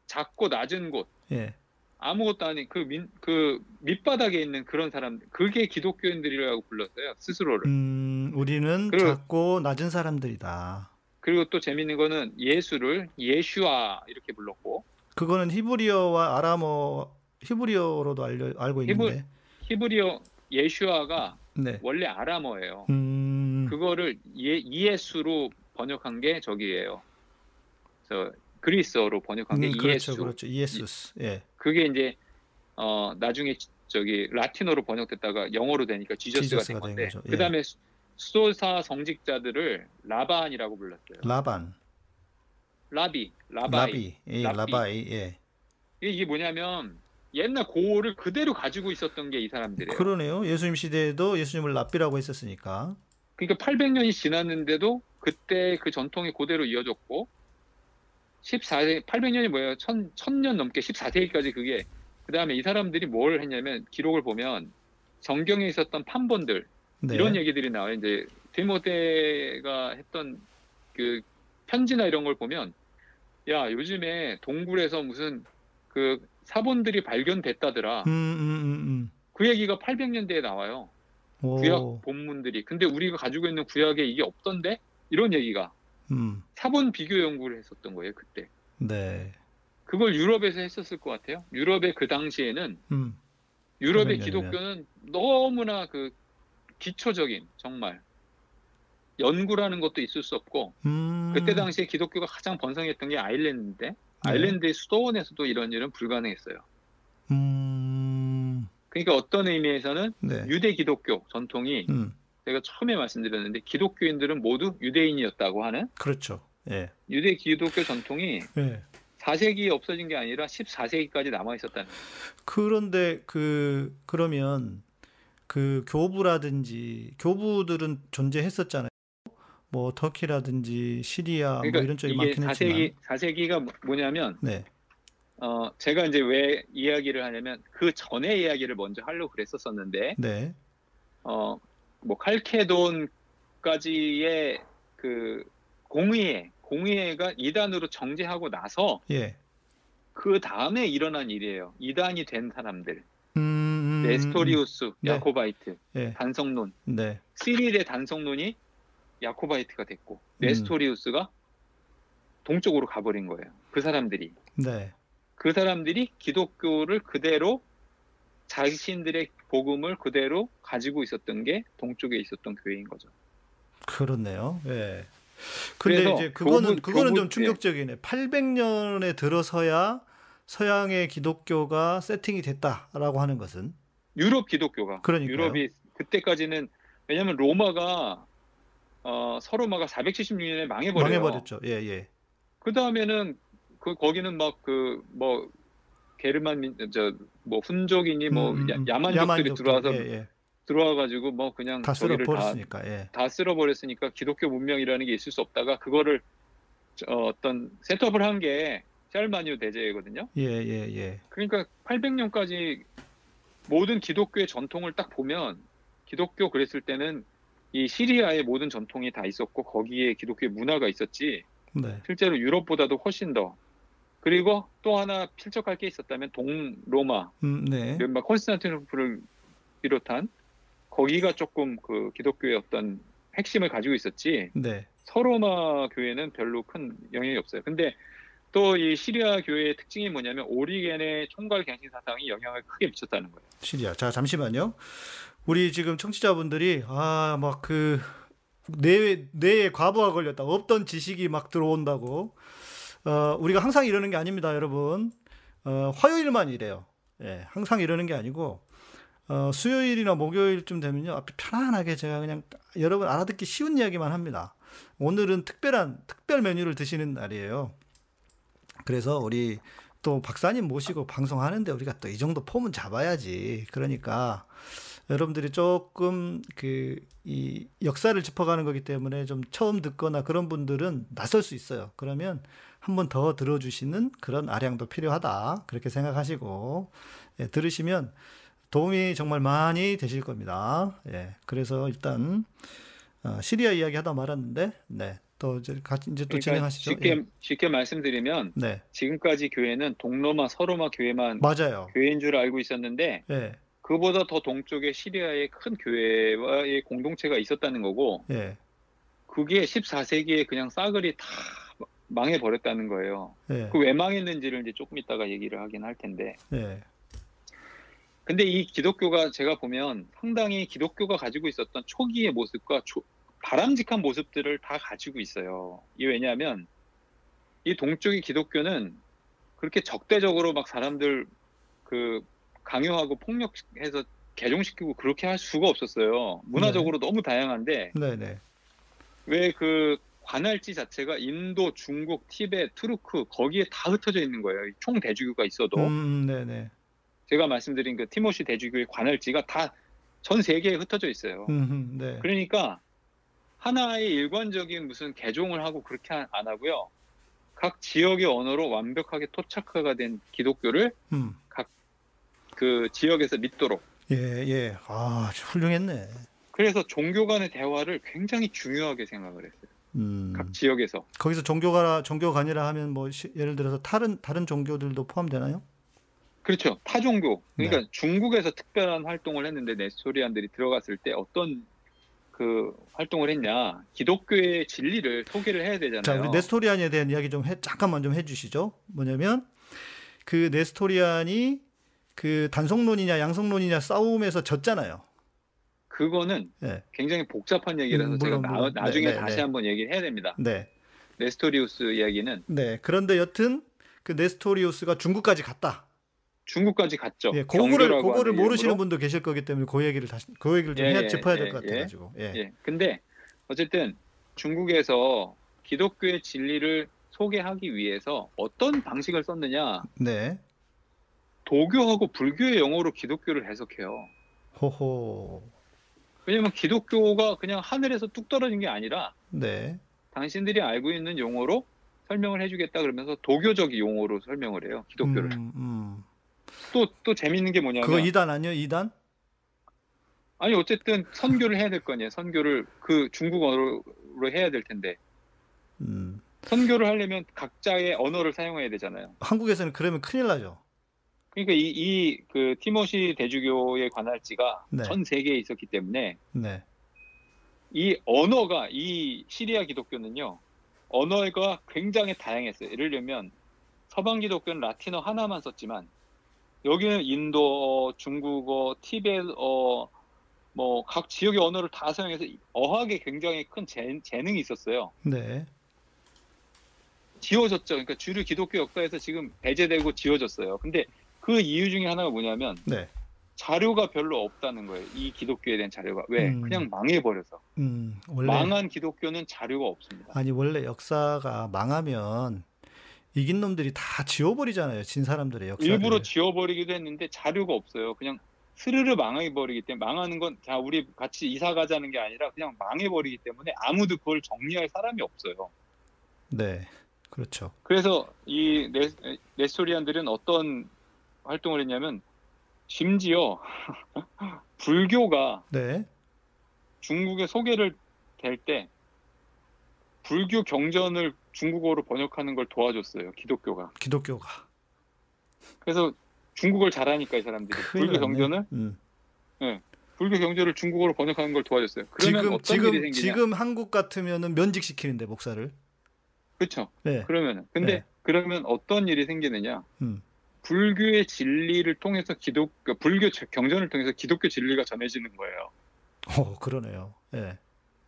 작고 낮은 곳, 예. 아무것도 아닌 그, 민, 그 밑바닥에 있는 그런 사람들, 그게 기독교인들이라고 불렀어요 스스로를. 음, 우리는 그리고- 작고 낮은 사람들이다. 그리고 또 재밌는 거는 예수를 예슈아 이렇게 불렀고 그거는 히브리어와 아람어 히브리어로도 알려, 알고 히브- 있는데. 히브리어 예슈아가 네. 원래 아람어예요. 음, 그거를 예, 이예수로 번역한 게 저기예요. 저 그리스어로 번역한 게 음, 그렇죠, 이예수. 그렇죠. 이에수스. 예. 그게 이제 어 나중에 지- 저기 라틴어로 번역됐다가 영어로 되니까 지저스가 지저스가 된된 건데. 예. 그다음에 수- 수도사 성직자들을 라반이라고 불렀어요. 라반, 라비, 라바이. 라비, 예, 라비. 라바이, 예. 이게 뭐냐면 옛날 고어를 그대로 가지고 있었던 게 이 사람들이에요. 그러네요. 예수님 시대에도 예수님을 랍비라고 했었으니까. 그러니까 800년이 지났는데도 그때 그 전통이 그대로 이어졌고 14세 800년이 뭐예요? 1000, 1000년 넘게 14세기까지 그게 그다음에 이 사람들이 뭘 했냐면 기록을 보면 성경에 있었던 판본들 네. 이런 얘기들이 나와요. 이제 디모데가 했던 그 편지나 이런 걸 보면 야 요즘에 동굴에서 무슨 그 사본들이 발견됐다더라. 음, 음, 음, 그 얘기가 800년대에 나와요. 음. 오, 구약 본문들이. 근데 우리가 가지고 있는 구약에 이게 없던데 이런 얘기가 음, 사본 비교 연구를 했었던 거예요 그때. 네. 그걸 유럽에서 했었을 것 같아요. 유럽의 그 당시에는 음, 유럽의 800년이면. 기독교는 너무나 그 기초적인 정말 연구라는 것도 있을 수 없고 음. 그때 당시에 기독교가 가장 번성했던 게 아일랜드인데 네. 아일랜드의 수도원에서도 이런 일은 불가능했어요. 음, 그러니까 어떤 의미에서는 네. 유대 기독교 전통이 음, 제가 처음에 말씀드렸는데 기독교인들은 모두 유대인이었다고 하는 그렇죠. 예. 유대 기독교 전통이 예. 4세기에 없어진 게 아니라 14세기까지 남아 있었다는 거예요. 그런데 그 그러면 그 교부라든지 교부들은 존재했었잖아요. 뭐 터키라든지 시리아 그러니까 뭐 이런 쪽이 많긴 했지만 4세기 4세기가 뭐냐면 네. 어 제가 이제 왜 이야기를 하냐면 그 전에 이야기를 먼저 하려고 그랬었었는데 네. 어 뭐 칼케돈까지의 그 공의회 공의회가 이단으로 정제하고 나서 예. 그 다음에 일어난 일이에요. 이단이 된 사람들 음, 음, 음, 네스토리우스, 네. 야코바이트, 예. 단성론, 네. 시릴의 단성론이 야코바이트가 됐고 음. 네스토리우스가 동쪽으로 가버린 거예요. 그 사람들이 네. 그 사람들이 기독교를 그대로 자신들의 복음을 그대로 가지고 있었던 게 동쪽에 있었던 교회인 거죠. 그렇네요. 예. 근데 이제 그거는 교분- 그거는 교분- 좀 충격적이네. 800년에 들어서야 서양의 기독교가 세팅이 됐다라고 하는 것은 유럽 기독교가 그러니까요. 유럽이 그때까지는 왜냐하면 로마가 어, 서로마가 476년에 망해버려요. 망해버렸죠. 예, 예. 그 다음에는 그 거기는 막 그 뭐 게르만 저뭐 훈족이니 뭐 음, 음, 음. 야, 만족들이 야만족들, 들어와서 예, 예. 들어와가지고 뭐 그냥 다 저기를 다, 쓸어버렸으니까. 예. 다 쓸어버렸으니까 기독교 문명이라는 게 있을 수 없다가 그거를 저- 어, 어떤 셋업을 한 게 샬마뉴 대제거든요. 예, 예, 예. 그러니까 800년까지 모든 기독교의 전통을 딱 보면 기독교 그랬을 때는 이 시리아의 모든 전통이 다 있었고 거기에 기독교의 문화가 있었지 네. 실제로 유럽보다도 훨씬 더 그리고 또 하나 필적할 게 있었다면 동로마 음, 네. 막 콘스탄티노플을 비롯한 거기가 조금 그 기독교의 어떤 핵심을 가지고 있었지 네. 서로마 교회는 별로 큰 영향이 없어요. 근데 또 이 시리아 교회의 특징이 뭐냐면 오리겐의 총괄 갱신 사상이 영향을 크게 미쳤다는 거예요. 시리아. 자, 잠시만요. 우리 지금 청취자분들이 아, 막 그 뇌, 뇌에 과부하 걸렸다. 없던 지식이 막 들어온다고. 어, 우리가 항상 이러는 게 아닙니다, 여러분. 어, 화요일만 이래요. 예, 항상 이러는 게 아니고 어, 수요일이나 목요일쯤 되면요. 앞에 편안하게 제가 그냥 여러분 알아듣기 쉬운 이야기만 합니다. 오늘은 특별한 특별 메뉴를 드시는 날이에요. 그래서 우리 또 박사님 모시고 방송하는데 우리가 또 이 정도 폼은 잡아야지. 그러니까 여러분들이 조금 그 이 역사를 짚어가는 거기 때문에 좀 처음 듣거나 그런 분들은 낯설 수 있어요. 그러면 한 번 더 들어주시는 그런 아량도 필요하다. 그렇게 생각하시고 예, 들으시면 도움이 정말 많이 되실 겁니다. 예, 그래서 일단 어, 시리아 이야기 하다 말았는데, 네, 또 이제 같이 이제 또 그러니까 진행하시죠. 쉽게 예. 쉽게 말씀드리면 네, 지금까지 교회는 동로마 서로마 교회만 맞아요. 교회인 줄 알고 있었는데 예, 그보다 더 동쪽에 시리아의 큰 교회와의 공동체가 있었다는 거고 예, 그게 14세기에 그냥 싸그리 다 망해 버렸다는 거예요. 예, 그왜 망했는지를 이제 조금 이따가 얘기를 하긴 할 텐데. 예, 근데 이 기독교가 제가 보면 상당히 기독교가 가지고 있었던 초기의 모습과 조- 바람직한 모습들을 다 가지고 있어요. 이게 왜냐하면 이 동쪽의 기독교는 그렇게 적대적으로 막 사람들 그 강요하고 폭력해서 개종시키고 그렇게 할 수가 없었어요. 문화적으로 너무 다양한데 네, 네, 왜 그 관할지 자체가 인도, 중국, 티베트, 투르크 거기에 다 흩어져 있는 거예요. 총 대주교가 있어도 음, 네, 네, 제가 말씀드린 그 티모시 대주교의 관할지가 다 전 세계에 흩어져 있어요. 음, 네, 그러니까 하나의 일관적인 무슨 개종을 하고 그렇게 안- 안 하고요. 각 지역의 언어로 완벽하게 토착화가 된 기독교를 음, 그 지역에서 믿도록. 예, 예, 아, 훌륭했네. 그래서 종교 간의 대화를 굉장히 중요하게 생각을 했어요. 음, 각 지역에서. 거기서 종교가 종교관이라 하면 뭐 시- 예를 들어서 다른 다른 종교들도 포함되나요? 그렇죠. 타 종교. 그러니까 네. 중국에서 특별한 활동을 했는데 네스토리안들이 들어갔을 때 어떤 그 활동을 했냐. 기독교의 진리를 소개를 해야 되잖아요. 자, 우리 네스토리안에 대한 이야기 좀 해, 잠깐만 좀 해주시죠. 뭐냐면 그 네스토리안이 그 단성론이냐 양성론이냐 싸움에서 졌잖아요. 그거는 예, 굉장히 복잡한 얘기라서 음, 제가 물론, 나, 물론. 나중에 네, 네, 다시 네. 한번 얘기를 해야 됩니다. 네, 네스토리우스 이야기는 네. 그런데 여튼 그 네스토리우스가 중국까지 갔다. 중국까지 갔죠. 예, 그거를 그거를 모르시는 이름으로. 분도 계실 거기 때문에 그 얘기를 다시 그 얘기를 좀 예, 해야 예, 짚어야 될 예, 것 예. 같아 가지고. 예, 예, 근데 어쨌든 중국에서 기독교의 진리를 소개하기 위해서 어떤 방식을 썼느냐? 네. 도교하고 불교의 영어로 기독교를 해석해요. 호호. 왜냐면 기독교가 그냥 하늘에서 뚝 떨어진 게 아니라 네. 당신들이 알고 있는 용어로 설명을 해주겠다 그러면서 도교적 용어로 설명을 해요. 기독교를. 음, 음. 또, 또 재밌는 게 뭐냐면 그거 2단 아니요? 2단? 아니 어쨌든 선교를 해야 될 거 아니에요. 선교를 그 중국어로 해야 될 텐데 음. 선교를 하려면 각자의 언어를 사용해야 되잖아요. 한국에서는 그러면 큰일 나죠. 그러니까 이이그 티모시 대주교의 관할지가 네. 전 세계에 있었기 때문에 네. 이 언어가 이 시리아 기독교는요 언어가 굉장히 다양했어요. 예를 들면 서방 기독교는 라틴어 하나만 썼지만 여기는 인도, 중국어, 티벳어, 뭐 각 지역의 언어를 다 사용해서 어학에 굉장히 큰 재, 재능이 있었어요. 네. 지워졌죠. 그러니까 주류 기독교 역사에서 지금 배제되고 지워졌어요. 근데 그 이유 중에 하나가 뭐냐면 네. 자료가 별로 없다는 거예요. 이 기독교에 대한 자료가 왜? 음. 그냥 망해버려서 음, 원래 망한 기독교는 자료가 없습니다. 아니 원래 역사가 망하면 이긴 놈들이 다 지워버리잖아요. 진 사람들의 역사를. 일부러 지워버리기도 했는데 자료가 없어요. 그냥 스르르 망해버리기 때문에 망하는 건 자 우리 같이 이사 가자는 게 아니라 그냥 망해버리기 때문에 아무도 그걸 정리할 사람이 없어요. 네. 그렇죠. 그래서 이 네스, 네스토리안들은 어떤 활동을 했냐면 심지어 [laughs] 불교가 네. 중국에 소개를 될 때 불교 경전을 중국어로 번역하는 걸 도와줬어요. 기독교가. 기독교가 그래서 중국어를 잘하니까 이 사람들이 불교. 경전을 음. 불교 경전을 중국어로 번역하는 걸 도와줬어요. 그러면 지금 어떤 지금 일이 생기냐? 지금 한국 같으면은 면직시키는데 목사를. 그렇죠. 네. 그러면은 근데 네. 그러면 어떤 일이 생기느냐? 음. 불교의 진리를 통해서 기독 그러니까 불교 경전을 통해서 기독교 진리가 전해지는 거예요. 어, 그러네요. 예.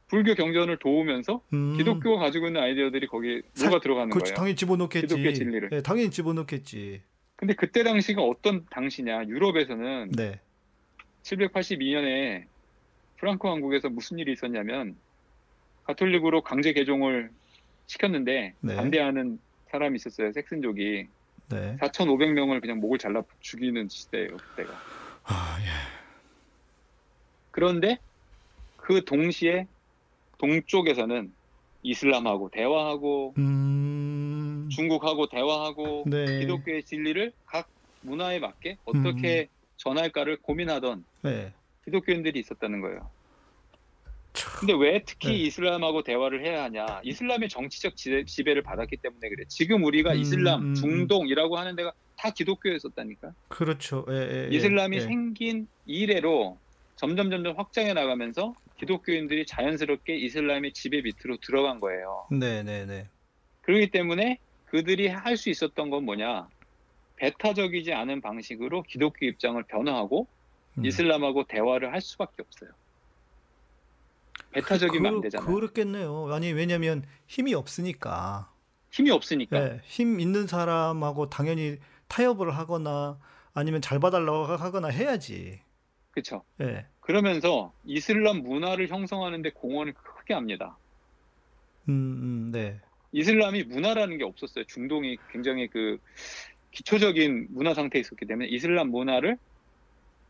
불교 경전을 도우면서 음. 기독교가 가지고 있는 아이디어들이 거기 사- 녹아 들어가는 그렇지, 거예요. 당연히 집어넣겠지. 기독교 진리를. 예, 당연히 집어넣겠지. 근데 그때 당시가 어떤 당시냐? 유럽에서는 네. 782년에 프랑크 왕국에서 무슨 일이 있었냐면 가톨릭으로 강제 개종을 시켰는데 네. 반대하는 사람이 있었어요. 섹슨족이 네. 4,500명을 그냥 목을 잘라 죽이는 시대예요. 그때가. 아, 예. 그런데 그 동시에 동쪽에서는 이슬람하고 대화하고 음. 중국하고 대화하고 네. 기독교의 진리를 각 문화에 맞게 어떻게 전할까를 고민하던 네. 기독교인들이 있었다는 거예요. 참. 근데 왜 특히 네. 이슬람하고 대화를 해야 하냐? 이슬람의 정치적 지배, 지배를 받았기 때문에 그래. 지금 우리가 음, 이슬람, 음, 중동이라고 하는 데가 다 기독교였었다니까. 그렇죠. 예, 예, 예. 이슬람이 예. 생긴 이래로 점점 점점 확장해 나가면서 기독교인들이 자연스럽게 이슬람의 지배 밑으로 들어간 거예요. 네, 네, 네. 그렇기 때문에 그들이 할 수 있었던 건 뭐냐? 배타적이지 않은 방식으로 기독교 입장을 변화하고 음. 이슬람하고 대화를 할 수밖에 없어요. 배타적이면 안 그, 되잖아요. 그렇겠네요. 아니 왜냐면 힘이 없으니까. 힘이 없으니까. 예, 힘 있는 사람하고 당연히 타협을 하거나 아니면 잘 봐달라고 하거나 해야지. 그렇죠. 예. 그러면서 이슬람 문화를 형성하는데 공헌을 크게 합니다. 음, 음, 네. 이슬람이 문화라는 게 없었어요. 중동이 굉장히 그 기초적인 문화 상태에 있었기 때문에 이슬람 문화를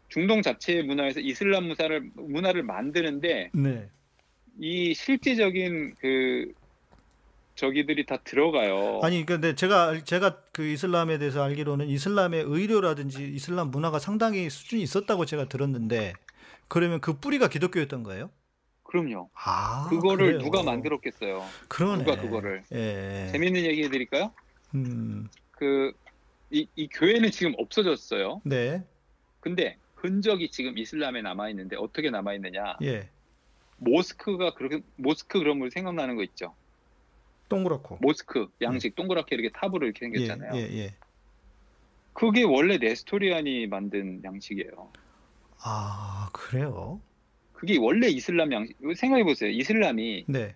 중동 자체의 문화에서 이슬람 문화를 문화를 만드는데 네. 이 실제적인 그 저기들이 다 들어가요. 아니 근데 제가 알- 제가 그 이슬람에 대해서 알기로는 이슬람의 의료라든지 이슬람 문화가 상당히 수준이 있었다고 제가 들었는데 그러면 그 뿌리가 기독교였던 거예요? 그럼요. 아, 그거를 그래요. 누가 만들었겠어요. 그러네. 누가 그거를. 예. 재밌는 얘기 해드릴까요? 음. 그 이, 이 교회는 지금 없어졌어요. 네. 근데 흔적이 지금 이슬람에 남아 있는데 어떻게 남아 있느냐? 예. 모스크가 그렇게 모스크 그런 거 생각나는 거 있죠. 동그랗고. 모스크 양식 동그랗게 이렇게 탑으로 이렇게 예, 생겼잖아요. 예, 예. 그게 원래 네스토리안이 만든 양식이에요. 아, 그래요? 그게 원래 이슬람 양식. 생각해 보세요. 이슬람이 네.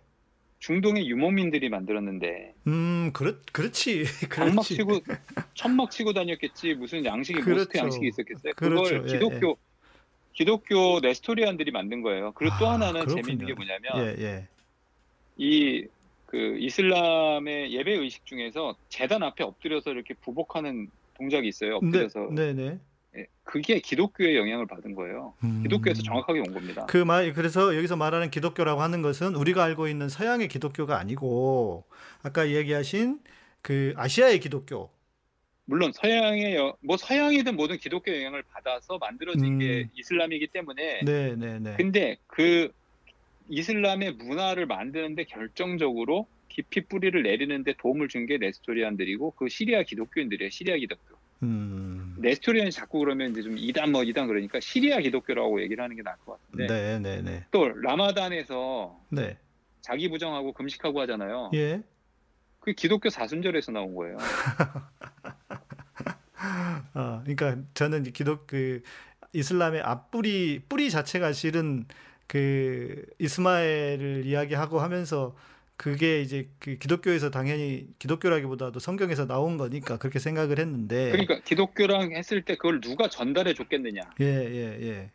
중동의 유목민들이 만들었는데 음, 그렇, 그렇지. [laughs] 장막. 치고 천막 치고 다녔겠지 무슨 양식이 모스크 그렇죠. 양식이 있었겠어요. 그렇죠. 그걸 예, 기독교 기독교 네스토리안들이 만든 거예요. 그리고 또 아, 하나는 그렇군요. 재미있는 게 뭐냐면 예, 예. 이그 이슬람의 예배 의식 중에서 재단 앞에 엎드려서 이렇게 부복하는 동작이 있어요. 네, 엎드려서 네, 네. 예, 그게 기독교의 영향을 받은 거예요. 음. 기독교에서 정확하게 온 겁니다. 그 말, 그래서 여기서 말하는 기독교라고 하는 것은 우리가 알고 있는 서양의 기독교가 아니고 아까 얘기하신 그 아시아의 기독교. 물론 서양의 여- 뭐 서양이든 모든 기독교 영향을 받아서 만들어진 음. 게 이슬람이기 때문에 네, 네, 네. 근데 그 이슬람의 문화를 만드는데 결정적으로 깊이 뿌리를 내리는데 도움을 준 게 네스토리안들이고 그 시리아 기독교인들이에요. 시리아 기독교. 음. 네스토리안이 자꾸 그러면 이제 좀 이단 뭐 이단 그러니까 시리아 기독교라고 얘기를 하는 게 나을 것 같은데 네, 네, 네. 또 라마단에서 네. 자기 부정하고 금식하고 하잖아요. 예. 그게 기독교 사순절에서 나온 거예요. [laughs] 어, 그러니까 저는 기독 그 이슬람의 앞뿌리 뿌리 자체가 실은 그 이스마엘을 이야기하고 하면서 그게 이제 그 기독교에서 당연히 기독교라기보다도 성경에서 나온 거니까 그렇게 생각을 했는데 그러니까 기독교랑 했을 때 그걸 누가 전달해 줬겠느냐. 예, 예, 예.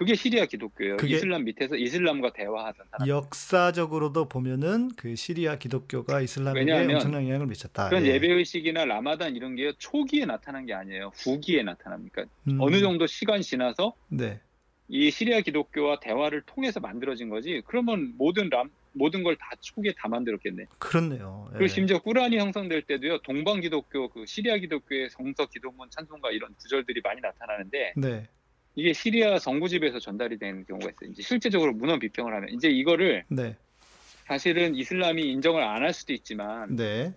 그게 시리아 기독교예요. 그게- 이슬람 밑에서 이슬람과 대화하던 사람. 역사적으로도 보면은 그 시리아 기독교가 이슬람에게 엄청난 영향을 미쳤다. 그런 예. 예배 의식이나 라마단 이런 게 초기에 나타난 게 아니에요. 후기에 나타납니까? 음, 어느 정도 시간 지나서 네. 이 시리아 기독교와 대화를 통해서 만들어진 거지. 그러면 모든 람 모든 걸 다 초기에 다 만들었겠네. 그렇네요. 예. 그리고 심지어 꾸란이 형성될 때도요. 동방 기독교 그 시리아 기독교의 성서 기도문 찬송가 이런 구절들이 많이 나타나는데 네. 이게 시리아 정부집에서 전달이 되는 경우가 있어요. 이제 실제적으로 문헌 비평을 하면 이제 이거를 네. 사실은 이슬람이 인정을 안 할 수도 있지만 네.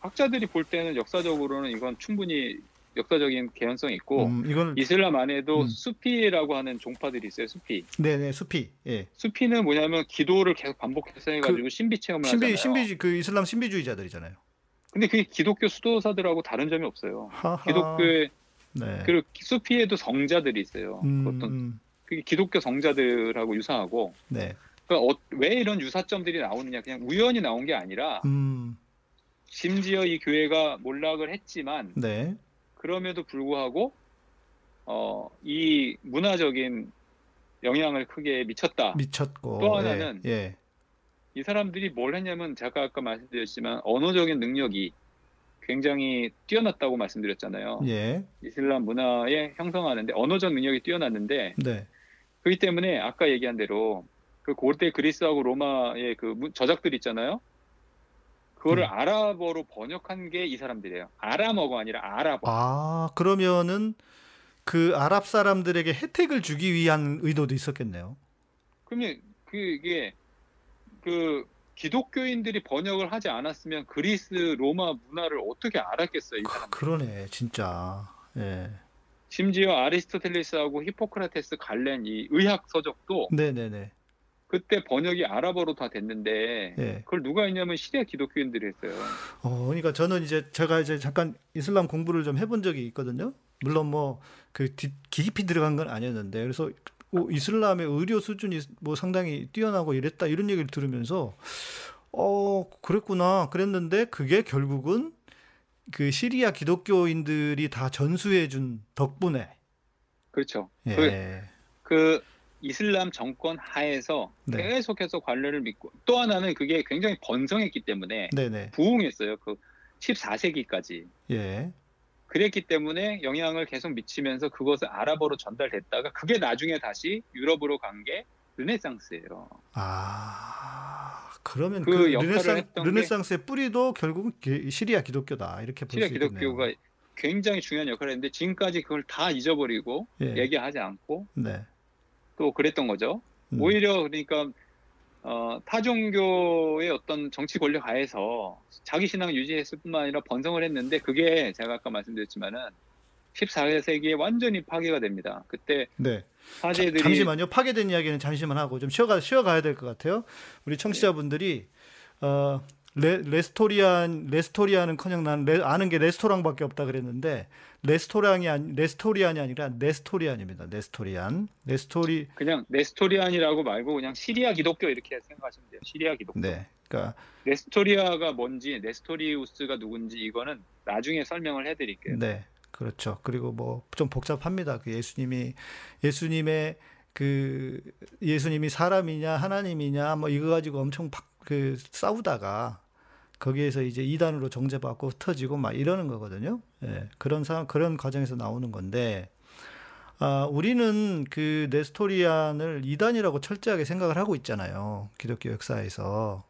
학자들이 볼 때는 역사적으로는 이건 충분히 역사적인 개연성이 있고 음, 이건 이슬람 안에도 음. 수피라고 하는 종파들이 있어요. 수피. 네네 수피. 예. 수피는 뭐냐면 기도를 계속 반복해서 해가지고 신비 체험을 신비 하잖아요. 신비 그 이슬람 신비주의자들이잖아요. 근데 그게 기독교 수도사들하고 다른 점이 없어요. 하하. 기독교의 네. 그리고 수피에도 성자들이 있어요. 음, 어떤 음, 그게 기독교 성자들하고 유사하고 네. 그러니까 어- 왜 이런 유사점들이 나오느냐 그냥 우연히 나온 게 아니라 음, 심지어 이 교회가 몰락을 했지만 네. 그럼에도 불구하고 어, 이 문화적인 영향을 크게 미쳤다. 미쳤고. 또 예, 하나는 예. 이 사람들이 뭘 했냐면 제가 아까 말씀드렸지만 언어적인 능력이 굉장히 뛰어났다고 말씀드렸잖아요. 예. 이슬람 문화에 형성하는데 언어적 능력이 뛰어났는데 네. 그렇기 때문에 아까 얘기한 대로 그 고대 그리스하고 로마의 그 문- 저작들 있잖아요. 그거를 음. 아랍어로 번역한 게 이 사람들이에요. 아람어가 아니라 아랍어. 아, 그러면은 그 아랍 사람들에게 혜택을 주기 위한 의도도 있었겠네요. 그러면 그게 그 기독교인들이 번역을 하지 않았으면 그리스 로마 문화를 어떻게 알았겠어요, 이 그. 그러네, 진짜. 예. 심지어 아리스토텔레스하고 히포크라테스 갈렌 이 의학 서적도 네네네. 그때 번역이 아랍어로 다 됐는데 예. 그걸 누가 했냐면 시리아 기독교인들이 했어요. 어, 그러니까 저는 이제 제가 이제 잠깐 이슬람 공부를 좀 해본 적이 있거든요. 물론 뭐 그 깊이 들어간 건 아니었는데 그래서 어, 이슬람의 의료 수준이 뭐 상당히 뛰어나고 이랬다 이런 얘기를 들으면서 어 그랬구나 그랬는데 그게 결국은 그 시리아 기독교인들이 다 전수해 준 덕분에 그렇죠. 예. 그, 그 이슬람 정권 하에서 네. 계속해서 관례를 믿고 또 하나는 그게 굉장히 번성했기 때문에 네네 부흥했어요. 그 14세기까지. 예 그랬기 때문에 영향을 계속 미치면서 그것을 아랍어로 전달됐다가 그게 나중에 다시 유럽으로 간 게 르네상스예요. 아 그러면 그 그, 르네상, 르네상스의 뿌리도 결국은 기- 시리아 기독교다 이렇게 볼 시리아 수 있겠네요. 기독교가 굉장히 중요한 역할을 했는데 지금까지 그걸 다 잊어버리고 예. 얘기하지 않고 네. 또 그랬던 거죠. 음. 오히려 그러니까 어, 타 종교의 어떤 정치 권력 하에서 자기 신앙을 유지했을 뿐만 아니라 번성을 했는데 그게 제가 아까 말씀드렸지만은 14세기에 완전히 파괴가 됩니다. 그때 네. 사제들이 자- 잠시만요. 파괴된 이야기는 잠시만 하고 좀 쉬어가 쉬어가야 될 것 같아요. 우리 청취자분들이 어 레, 레스토리안 레스토리안은커녕 나는 레- 아는 게 레스토랑밖에 없다 그랬는데 레스토랑이 아니 레스토리안이 아니라 Nestorian입니다. Nestorian. 네스토리 그냥 Nestorian이라고 말고 그냥 시리아 기독교 이렇게 생각하시면 돼요. 시리아 기독교. 네. 그러니까 네스토리아가 뭔지 네스토리우스가 누군지 이거는 나중에 설명을 해드릴게요. 네. 그렇죠. 그리고 뭐 좀 복잡합니다. 그 예수님이 예수님의 그 예수님이 사람이냐 하나님이냐 뭐 이거 가지고 엄청 박, 그 싸우다가 거기에서 이제 이단으로 정죄받고 흩어지고 막 이러는 거거든요. 예. 그런 상황 그런 과정에서 나오는 건데 아, 우리는 그 네스토리안을 이단이라고 철저하게 생각을 하고 있잖아요. 기독교 역사에서.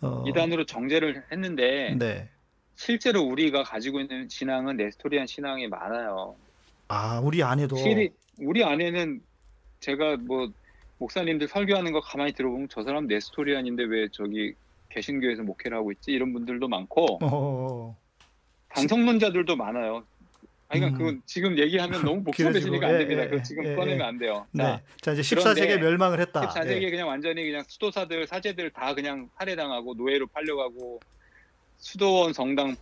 어, 이단으로 정제를 했는데 네. 실제로 우리가 가지고 있는 신앙은 네스토리안 신앙이 많아요. 아, 우리 안에도 시리 우리 안에는 제가 뭐 목사님들 설교하는 거 가만히 들어보면 저 사람 네스토리안인데 왜 저기 개신교에서 목회를 하고 있지 이런 분들도 많고 어, 반성론자들도 많아요. 아니 그러니까 음. 그건 지금 얘기하면 너무 [laughs] 목소매시니까 길어지고, 안 예, 됩니다. 예, 그거 지금 예, 꺼내면 예. 안 돼요. 네. 자, 자, 이제 그런데 14세기에 멸망을 했다. 14세기에 예. 그냥 완전히 그냥 수도사들, 사제들 다 그냥 살해당하고 노예로 팔려가고 수도원 성당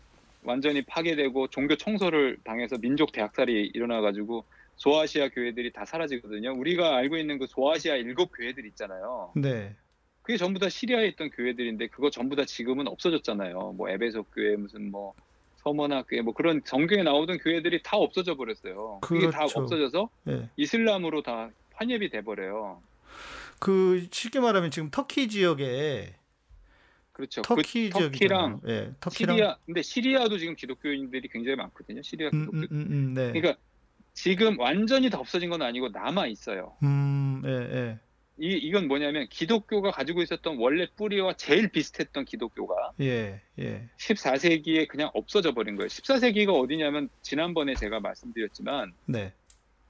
완전히 파괴되고 종교 청소를 당해서 민족 대학살이 일어나가지고 소아시아 교회들이 다 사라지거든요. 우리가 알고 있는 그 소아시아 일곱 교회들 있잖아요. 네. 그게 전부 다 시리아에 있던 교회들인데 그거 전부 다 지금은 없어졌잖아요. 뭐 에베소 교회 무슨 뭐 서머나 교회 뭐 그런 성경에 나오던 교회들이 다 없어져 버렸어요. 그게 다 그렇죠. 없어져서 예. 이슬람으로 다 환엽이 돼 버려요. 그 쉽게 말하면 지금 터키 지역에 그렇죠. 터키 그 터키랑 예, 터키랑 시리아 근데 시리아도 지금 기독교인들이 굉장히 많거든요. 시리아 음, 기독교. 음, 음, 음, 네. 그러니까 지금 완전히 다 없어진 건 아니고 남아 있어요. 음, 예, 예. 이 이건 뭐냐면 기독교가 가지고 있었던 원래 뿌리와 제일 비슷했던 기독교가 예, 예. 14세기에 그냥 없어져 버린 거예요. 14세기가 어디냐면 지난번에 제가 말씀드렸지만 네.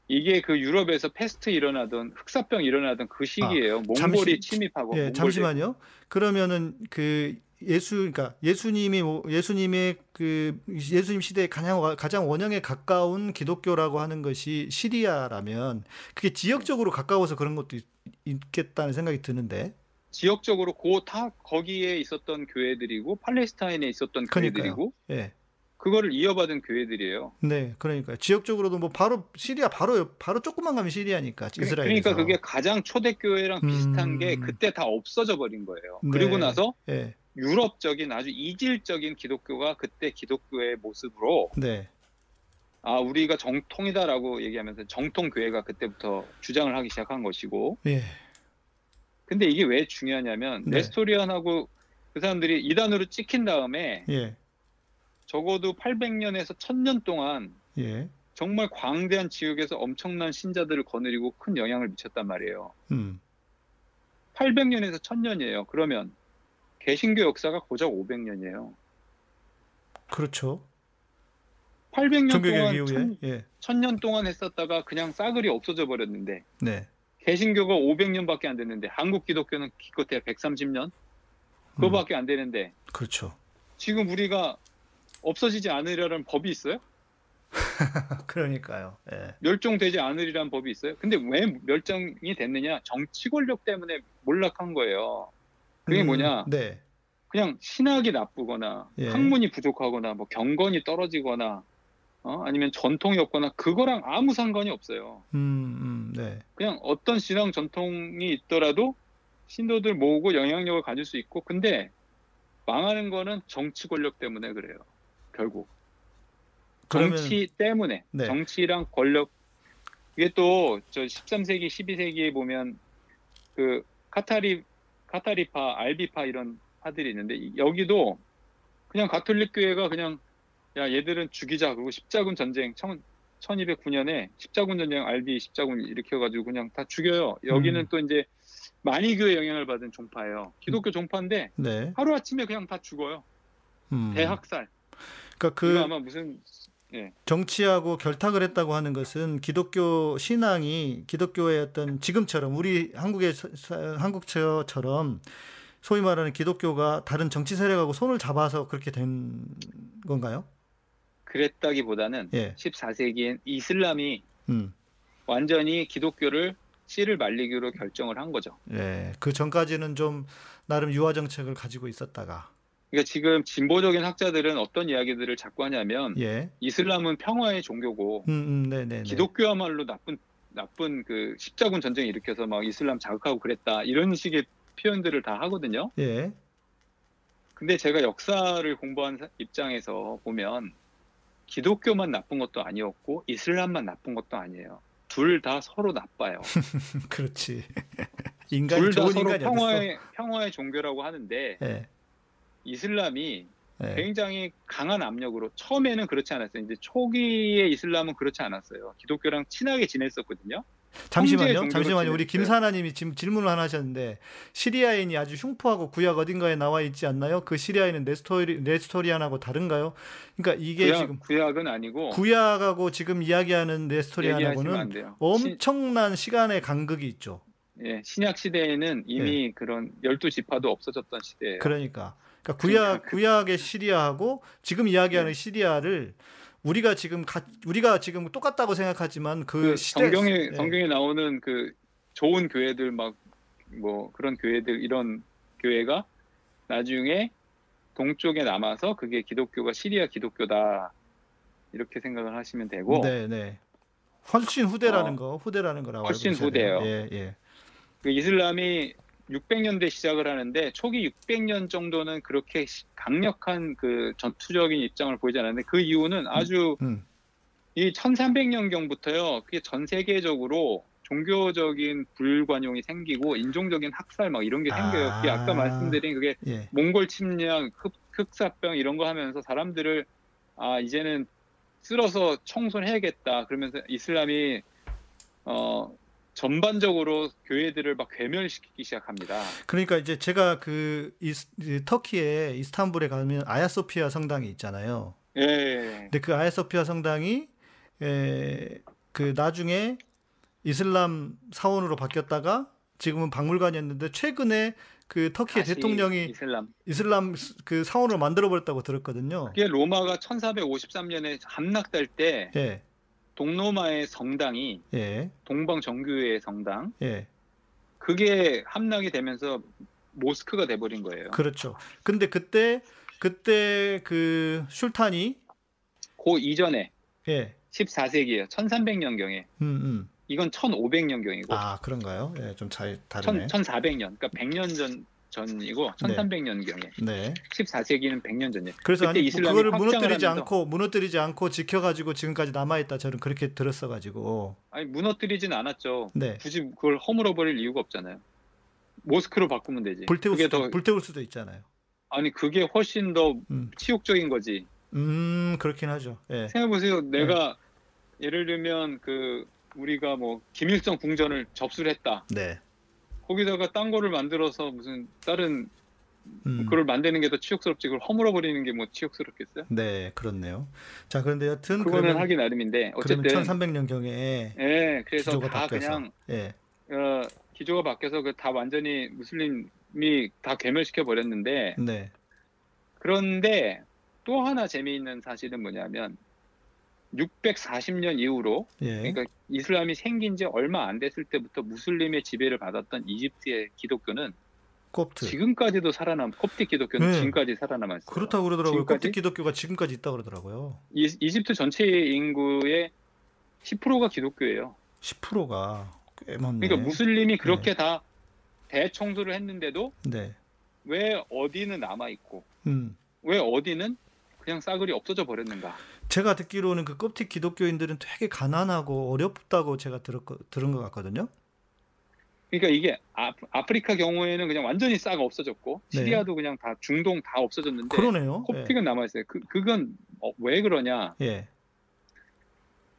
이게 그 유럽에서 페스트 일어나던 흑사병 일어나던 그 시기예요. 몽골이 아, 잠시- 침입하고 예, 잠시만요. 그러면은 그 예수 그러니까 예수님이 뭐- 예수님의 그 예수님 시대에 가장 와- 가장 원형에 가까운 기독교라고 하는 것이 시리아라면 그게 지역적으로 가까워서 그런 것도 있, 있겠다는 생각이 드는데. 지역적으로 고다 거기에 있었던 교회들이고 팔레스타인에 있었던. 교회들이고 예. 그거를 이어받은 교회들이에요. 네, 그러니까 지역적으로도 뭐 바로 시리아 바로 옆- 바로 조금만 가면 시리아니까 이스라엘에서. 그러니까 그게 가장 초대 교회랑 비슷한 음. 게 그때 다 없어져 버린 거예요. 네. 그리고 나서 예, 유럽적인 아주 이질적인 기독교가 그때 기독교의 모습으로 네, 아 우리가 정통이다라고 얘기하면서 정통 교회가 그때부터 주장을 하기 시작한 것이고 예, 근데 이게 왜 중요하냐면 네. 네스토리안하고 그 사람들이 이단으로 찍힌 다음에 예, 적어도 800년에서 1000년 동안 예, 정말 광대한 지역에서 엄청난 신자들을 거느리고 큰 영향을 미쳤단 말이에요. 음, 800년에서 1000년이에요. 그러면 개신교 역사가 고작 500년이에요. 그렇죠. 800년 종교개혁 동안 이후에, 1000, 예, 1000년 동안 했었다가 그냥 싸그리 없어져 버렸는데 네, 개신교가 500년밖에 안 됐는데 한국 기독교는 기껏해야 130년 그거밖에 안 되는데 그렇죠. 지금 우리가 없어지지 않으려는 법이 있어요? [laughs] 그러니까요. 예, 멸종되지 않으리라는 법이 있어요? 근데 왜 멸종이 됐느냐? 정치 권력 때문에 몰락한 거예요. 그게 음, 뭐냐? 네, 그냥 신학이 나쁘거나 예. 학문이 부족하거나 뭐 경건이 떨어지거나 어? 아니면 전통이 없거나 그거랑 아무 상관이 없어요. 음, 음, 네, 그냥 어떤 신앙 전통이 있더라도 신도들 모으고 영향력을 가질 수 있고 근데 망하는 거는 정치 권력 때문에 그래요. 결국 그러면 정치 때문에 네. 정치랑 권력 이게 또 저 13세기 12세기에 보면 그 카타리 카타리파 알비파 이런 파들이 있는데 이- 여기도 그냥 가톨릭 교회가 그냥 야 얘들은 죽이자. 그리고 십자군 전쟁 1209년에 십자군 전쟁 알비 십자군 일으켜가지고 그냥 다 죽여요. 여기는 음. 또 이제 만이교의 영향을 받은 종파예요. 기독교 종파인데 네, 하루 아침에 그냥 다 죽어요. 음. 대학살. 그러니까 그 아마 무슨 정치하고 결탁을 했다고 하는 것은 기독교 신앙이 기독교의 어떤 지금처럼 우리 한국의 한국처럼 소위 말하는 기독교가 다른 정치 세력하고 손을 잡아서 그렇게 된 건가요? 그랬다기보다는 예, 14세기엔 이슬람이 음, 완전히 기독교를 씨를 말리기로 결정을 한 거죠. 예, 그 전까지는 좀 나름 유화 정책을 가지고 있었다가, 그러니까 지금 진보적인 학자들은 어떤 이야기들을 자꾸 하냐면 예, 이슬람은 평화의 종교고 음, 음, 네, 네, 네, 기독교야말로 나쁜 나쁜 그 십자군 전쟁 일으켜서 막 이슬람 자극하고 그랬다 이런 식의 표현들을 다 하거든요. 예, 근데 제가 역사를 공부한 사- 입장에서 보면 기독교만 나쁜 것도 아니었고 이슬람만 나쁜 것도 아니에요. 둘 다 서로 나빠요. [laughs] 그렇지. 인간이 둘다 좋은 서로? 평화의 평화의 종교라고 하는데 예, 이슬람이 예, 굉장히 강한 압력으로 처음에는 그렇지 않았어요. 이제 초기의 이슬람은 그렇지 않았어요. 기독교랑 친하게 지냈었거든요. 잠시만요. 잠시만요. 우리. 김사나님이 지금 질문을 하나 하셨는데 시리아인이 아주 흉포하고 구약 어딘가에 나와 있지 않나요? 그 시리아인은 네스토리 네스토리안하고 다른가요? 그러니까 이게 구약, 지금 구약은 아니고 구약하고 지금 이야기하는 네스토리안하고는 엄청난 시간의 간극이 있죠. 예, 신약 시대에는 이미 그런 열두 지파도 없어졌던 시대예요. 그러니까 그러니까 구약 그- 구약의 시리아하고 지금 이야기하는 네. 시리아를 우리가 지금 가, 우리가 지금 똑같다고 생각하지만 그, 그 시대 성경에 예. 성경에 나오는 그 좋은 교회들 막 뭐 그런 교회들 이런 교회가 나중에 동쪽에 남아서 그게 기독교가 시리아 기독교다 이렇게 생각을 하시면 되고 네, 네. 훨씬 후대라는 어, 거, 후대라는 거라고 훨씬. 후대요. 예, 예. 그 이슬람이 600년대 시작을 하는데 초기 600년 정도는 그렇게 시- 강력한 그 전투적인 입장을 보이지 않았는데 그 이유는 아주 음. 이 1300년경부터요. 그게 전 세계적으로 종교적인 불관용이 생기고 인종적인 학살 막 이런 게 생겨요. 그게 아까 아. 말씀드린 그게 예. 몽골 침략, 흑, 흑사병 이런 거 하면서 사람들을 아 이제는 쓸어서 청소해야겠다. 그러면서 이슬람이 어 전반적으로 교회들을 막 괴멸시키기 시작합니다. 그러니까 이제 제가 그 이스, 이 터키의 이스탄불에 가면 아야소피아 성당이 있잖아요. 예. 근데 그 아야소피아 성당이 에, 그 나중에 이슬람 사원으로 바뀌었다가 지금은 박물관이었는데 최근에 그 터키의 대통령이 이슬람. 이슬람 스- 그 사원으로 만들어 버렸다고 들었거든요. 그게 로마가 1453년에 함락될 때 예. 동로마의 성당이 예. 동방 정교회의 성당 예. 그게 함락이 되면서 모스크가 돼버린 거예요. 그렇죠. 근데 그때 그때 그 슐탄이 그 이전에 예. 14세기예요. 1300년경에 음, 음. 이건 1500년경이고 아, 그런가요? 예, 좀 차이 다르네. 1400년 그러니까 100년 전 전이고 1300년경에 네. 14세기는 100년 전이에요. 그래서 그때 아니 그거를 무너뜨리지 않고 무너뜨리지 않고 지켜가지고 지금까지 남아 있다. 저는 그렇게 들었어가지고. 아니 무너뜨리진 않았죠. 네. 굳이 그걸 허물어 버릴 이유가 없잖아요. 모스크로 바꾸면 되지. 불태울 수도 더 불태울 수도 있잖아요. 아니 그게 훨씬 더 음, 치욕적인 거지. 음 그렇긴 하죠. 예. 생각해 보세요. 내가 예를 들면 그 우리가 뭐 김일성 궁전을 접수를 했다. 네. 거기다가 딴 거를 만들어서 무슨 다른 음, 그걸 만드는 게 더 치욕스럽지. 그걸 허물어 버리는 게 뭐 치욕스럽겠어요? 네, 그렇네요. 자, 그런데 여튼 그거는 그러면 하기 나름인데 어쨌든 1300년 경에 예, 그래서 기조가 다 바뀌어서 그냥 예. 어, 기조가 바뀌어서 그 다 완전히 무슬림이 다 괴멸시켜 버렸는데 네. 그런데 또 하나 재미있는 사실은 뭐냐면 640년 이후로 예. 그러니까 이슬람이 생긴 지 얼마 안 됐을 때부터 무슬림의 지배를 받았던 이집트의 기독교는 콥트. 지금까지도 살아남 콥틱 기독교는 네. 지금까지 살아남았어요. 그렇다고 그러더라고요. 지금까지? 콥틱 기독교가 지금까지 있다고 그러더라고요. 이, 이집트 전체 인구의 10%가 기독교예요. 10%가 꽤 많네. 그러니까 무슬림이 그렇게 다 대청소를 했는데도 네. 왜 어디는 남아 있고 음. 왜 어디는 그냥 싸그리 없어져 버렸는가? 제가 듣기로는 그 껍틱 기독교인들은 되게 가난하고 어렵다고 제가 들었 들은 것 같거든요. 그러니까 이게 아, 아프리카 경우에는 그냥 완전히 싹 없어졌고 네. 시리아도 그냥 다 중동 다 없어졌는데 그러네요. 콥틱은 남아 있어요. 그 그건 어, 왜 그러냐? 예. 예.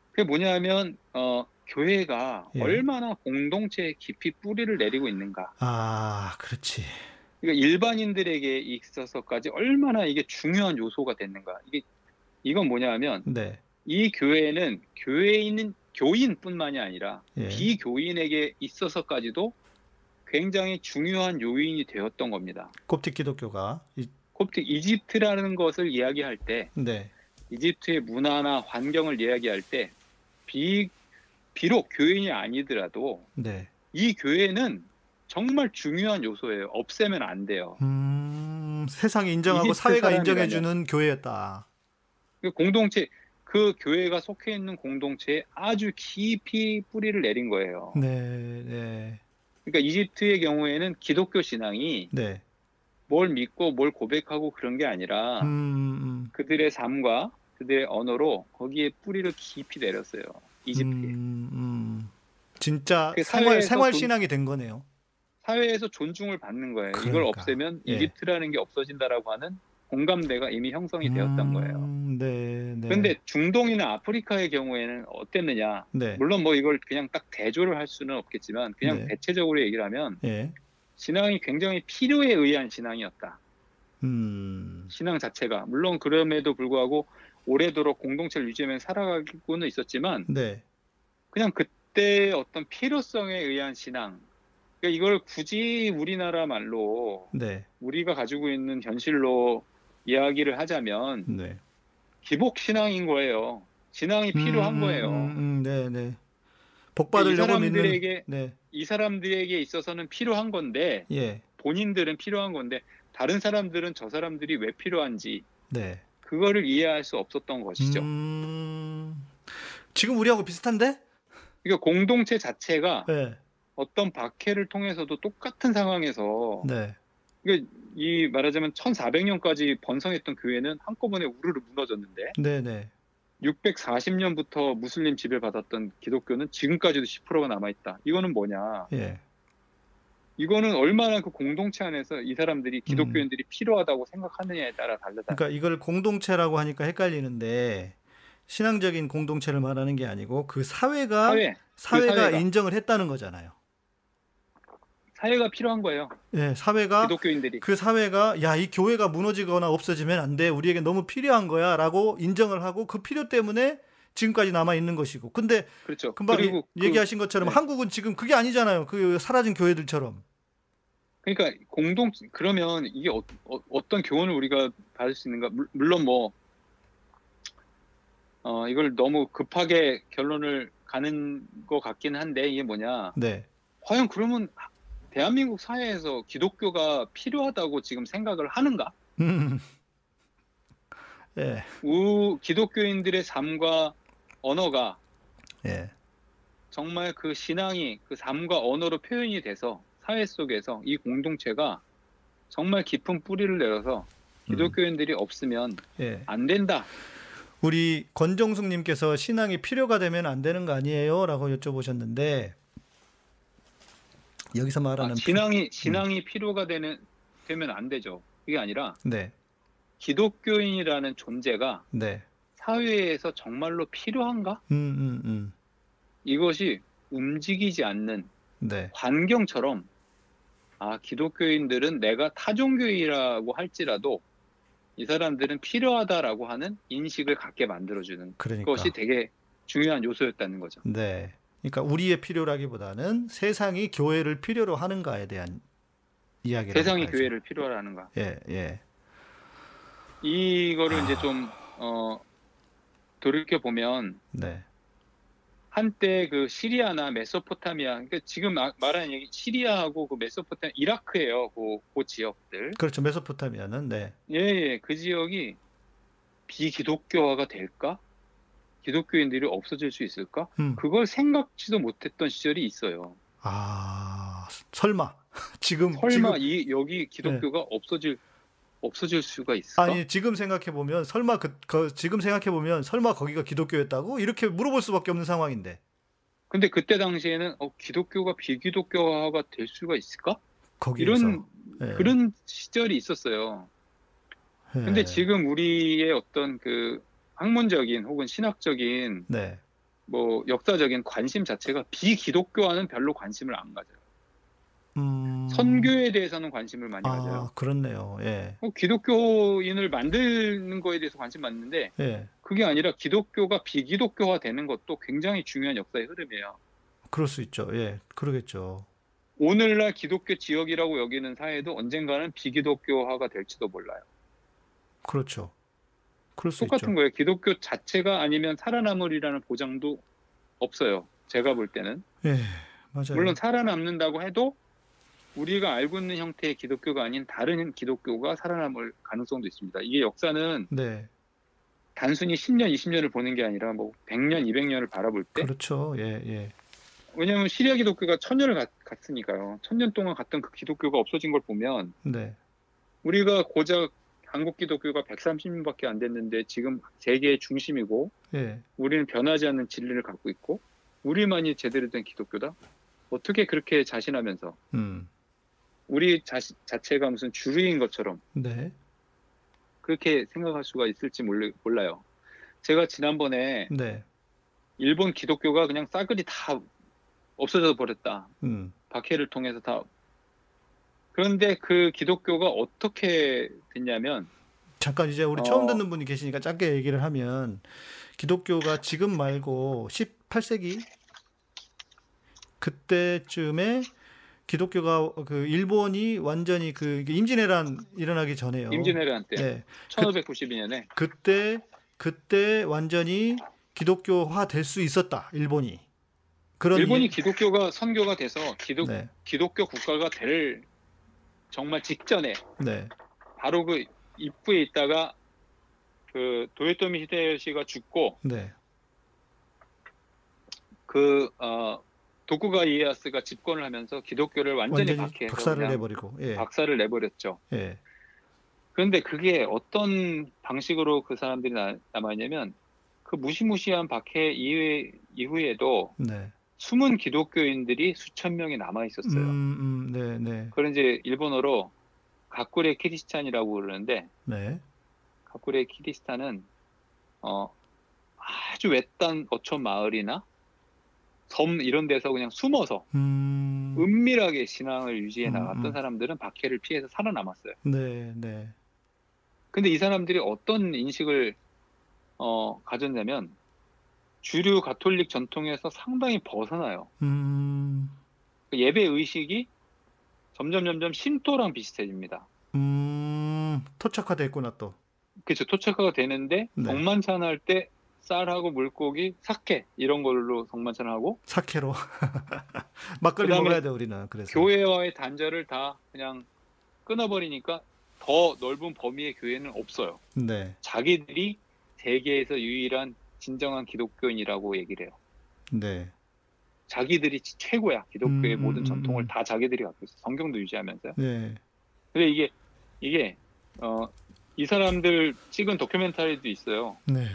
그게 뭐냐면 어, 교회가 예. 얼마나 공동체에 깊이 뿌리를 내리고 있는가. 아, 그렇지. 그러니까 일반인들에게 있어서까지 얼마나 이게 중요한 요소가 됐는가. 이게 이건 뭐냐면 네. 이 교회는 교회에 있는 교인뿐만이 아니라 예. 비교인에게 있어서까지도 굉장히 중요한 요인이 되었던 겁니다. kop틱 기독교가 이, 콥틱 이집트라는 것을 이야기할 때 네. 이집트의 문화나 환경을 이야기할 때 비, 비록 교인이 아니더라도 네. 이 교회는 정말 중요한 요소예요. 없애면 안 돼요. 음, 세상이 인정하고 사회가 사람이라면- 인정해 주는 교회였다. 그 공동체 그 교회가 속해 있는 공동체에 아주 깊이 뿌리를 내린 거예요. 네, 네. 그러니까 이집트의 경우에는 기독교 신앙이 네. 뭘 믿고 뭘 고백하고 그런 게 아니라 음, 음. 그들의 삶과 그들의 언어로 거기에 뿌리를 깊이 내렸어요. 이집트에. 음, 음. 진짜 그 생활 생활 돈- 신앙이 된 거네요. 사회에서 존중을 받는 거예요. 이걸 그러니까. 없애면 예. 이집트라는 게 없어진다라고 하는 공감대가 이미 형성이 되었던 거예요. 음, 네, 네. 그런데 중동이나 아프리카의 경우에는 어땠느냐? 네. 물론 뭐 이걸 그냥 딱 대조를 할 수는 없겠지만 그냥 네. 대체적으로 얘기를 하면 예. 신앙이 굉장히 필요에 의한 신앙이었다. 음. 신앙 자체가 물론 그럼에도 불구하고 오래도록 공동체를 유지하면서 살아가고는 있었지만 네. 그냥 그때 어떤 필요성에 의한 신앙. 그러니까 이걸 굳이 우리나라 말로 네. 우리가 가지고 있는 현실로 이야기를 하자면 네. 기복 신앙인 거예요. 신앙이 필요한 음, 거예요. 음, 음, 네, 네. 복이 받으려고 믿는 네. 이 사람들에게 있어서는 필요한 건데 예. 본인들은 필요한 건데 다른 사람들은 저 사람들이 왜 필요한지 네. 그거를 이해할 수 없었던 것이죠. 음, 지금 우리하고 비슷한데? 그러니까 공동체 자체가 네. 어떤 박해를 통해서도 똑같은 상황에서 네. 그러니까 이 말하자면 1400년까지 번성했던 교회는 한꺼번에 우르르 무너졌는데 네, 네. 640년부터 무슬림 지배받았던 기독교는 지금까지도 10%가 남아있다. 이거는 뭐냐? 예. 이거는 얼마나 그 공동체 안에서 이 사람들이 기독교인들이 필요하다고 생각하느냐에 따라 다르다. 그러니까 이걸 공동체라고 하니까 헷갈리는데 신앙적인 공동체를 말하는 게 아니고 그 사회가 사회, 사회가, 사회가. 인정을 했다는 거잖아요. 사회가 필요한 거예요. 예, 사회가 기독교인들이. 그 사회가 야 이 교회가 무너지거나 없어지면 안 돼. 우리에게 너무 필요한 거야라고 인정을 하고 그 필요 때문에 지금까지 남아 있는 것이고. 근데 그렇죠. 금방 그리고 이- 그- 얘기하신 것처럼 네. 한국은 지금 그게 아니잖아요. 그 사라진 교회들처럼. 그러니까 공동 그러면 이게 어, 떤 교훈을 우리가 받을 수 있는가? 물- 물론 뭐 어, 이걸 너무 급하게 결론을 가는 것 같긴 한데 이게 뭐냐? 네. 과연 그러면 대한민국 사회에서 기독교가 필요하다고 지금 생각을 하는가? 음. 예. 우 기독교인들의 삶과 언어가 예. 정말 그 신앙이 그 삶과 언어로 표현이 돼서 사회 속에서 이 공동체가 정말 깊은 뿌리를 내려서 기독교인들이 없으면 예. 안 된다. 우리 권정숙 님께서 신앙이 필요가 되면 안 되는 거 아니에요? 라고 여쭤보셨는데 여기서 말하는 아, 신앙이 신앙이 필요가 되는 되면 안 되죠. 그게 아니라 피- 네. 기독교인이라는 존재가 네. 사회에서 정말로 필요한가? 음, 음, 음. 이것이 움직이지 않는 네. 환경처럼 아 기독교인들은 내가 타종교이라고 할지라도 이 사람들은 필요하다라고 하는 인식을 갖게 만들어주는 그러니까 것이 되게 중요한 요소였다는 거죠. 네. 그러니까 우리의 필요라기보다는 세상이 교회를 필요로 하는가에 대한 이야기를 세상이 교회를 필요로 하는가. 예, 예. 이거를 이제 아. 좀 어, 돌이켜 보면 네. 한때 그 시리아나 메소포타미아, 그러니까 지금 마- 말하는 얘기 시리아하고 그 메소포타미아, 이라크예요. 그, 그 지역들. 그렇죠. 메소포타미아는 네. 예, 예, 그 지역이 비기독교화가 될까? 기독교인들이 없어질 수 있을까? 음. 그걸 생각지도 못했던 시절이 있어요. 아, 설마 [laughs] 지금 설마 지금 이 여기 기독교가 없어질 없어질 수가 있을까? 아니 지금 생각해 보면 설마 그, 그 지금 생각해 보면 설마 거기가 기독교였다고 이렇게 물어볼 수밖에 없는 상황인데. 근데 그때 당시에는 어, 기독교가 비기독교화가 될 수가 있을까? 거기에서 이런 예. 그런 시절이 있었어요. 예. 근데 지금 우리의 어떤 그 학문적인 혹은 신학적인 네. 뭐 역사적인 관심 자체가 비기독교와는 별로 관심을 안 가져요. 음. 선교에 대해서는 관심을 많이 아, 가져요. 그렇네요. 예. 어, 기독교인을 만드는 거에 대해서 관심 많은데 예. 그게 아니라 기독교가 비기독교화 되는 것도 굉장히 중요한 역사의 흐름이에요. 그럴 수 있죠. 예. 그러겠죠. 오늘날 기독교 지역이라고 여기는 사회도 언젠가는 비기독교화가 될지도 몰라요. 그렇죠. 그럴 수 똑같은 있죠. 거예요. 기독교 자체가 아니면 살아남으리라는 보장도 없어요. 제가 볼 때는. 예. 맞아요. 물론 살아남는다고 해도 우리가 알고 있는 형태의 기독교가 아닌 다른 기독교가 살아남을 가능성도 있습니다. 이게 역사는 네. 단순히 10년, 20년을 보는 게 아니라 뭐 100년, 200년을 바라볼 때 그렇죠. 예, 예. 왜냐하면 시리아 기독교가 천년을 갔, 갔으니까요. 천년 동안 갔던 그 기독교가 없어진 걸 보면 네. 우리가 고작 한국 기독교가 130년밖에 안 됐는데 지금 세계의 중심이고 예. 우리는 변하지 않는 진리를 갖고 있고 우리만이 제대로 된 기독교다? 어떻게 그렇게 자신하면서 음. 우리 자, 자체가 무슨 주류인 것처럼 네. 그렇게 생각할 수가 있을지 몰라, 몰라요. 제가 지난번에 네. 일본 기독교가 그냥 싸그리 다 없어져 버렸다. 음. 박해를 통해서 다. 그런데 그 기독교가 어떻게 됐냐면 잠깐 이제 우리 어. 처음 듣는 분이 계시니까 짧게 얘기를 하면 기독교가 지금 말고 18세기 그때쯤에 기독교가 그 일본이 완전히 그 임진왜란 일어나기 전에요. 임진왜란 때 네. 1592년에 그때 그때 완전히 기독교화 될 수 있었다. 일본이. 그런 일본이 이- 기독교가 선교가 돼서 기독, 네. 기독교 국가가 될 정말 직전에 네. 바로 그 입구에 있다가 그 도요토미 히데요시가 죽고 네. 그 어, 도쿠가 이에야스가 집권을 하면서 기독교를 완전히, 완전히 박해해서 박살을 내버리고. 예. 박살을 내버렸죠. 예. 그런데 그게 어떤 방식으로 그 사람들이 나- 남아있냐면 그 무시무시한 박해 이후에, 이후에도 네. 숨은 기독교인들이 수천 명이 남아 있었어요. 음, 음, 네, 네. 그걸 이제 일본어로 가쿠레 키리스탄이라고 그러는데 네. 가쿠레 키리스탄은 어, 아주 외딴 어촌 마을이나 섬 이런 데서 그냥 숨어서 음. 은밀하게 신앙을 유지해 음, 나갔던 음. 사람들은 박해를 피해서 살아남았어요. 네, 네. 근데 이 사람들이 어떤 인식을 어, 가졌냐면 주류 가톨릭 전통에서 상당히 벗어나요. 음. 그 예배 의식이 점점 점점 신토랑 비슷해집니다. 음. 토착화됐구나 또. 그렇죠. 토착화가 되는데 네. 성만찬 할 때 쌀하고 물고기, 사케 이런 걸로 성만찬 하고 사케로. [laughs] 막걸리 먹어야 돼 우리는. 그래서. 교회와의 단절을 다 그냥 끊어버리니까 더 넓은 범위의 교회는 없어요. 네. 자기들이 세계에서 유일한 진정한 기독교인이라고 얘기를 해요. 네. 자기들이 최고야. 기독교의 음, 모든 음, 전통을 음. 다 자기들이 갖고 있어. 성경도 유지하면서요. 네. 근데 이게 이게 어, 이 사람들 찍은 다큐멘터리도 있어요. 네.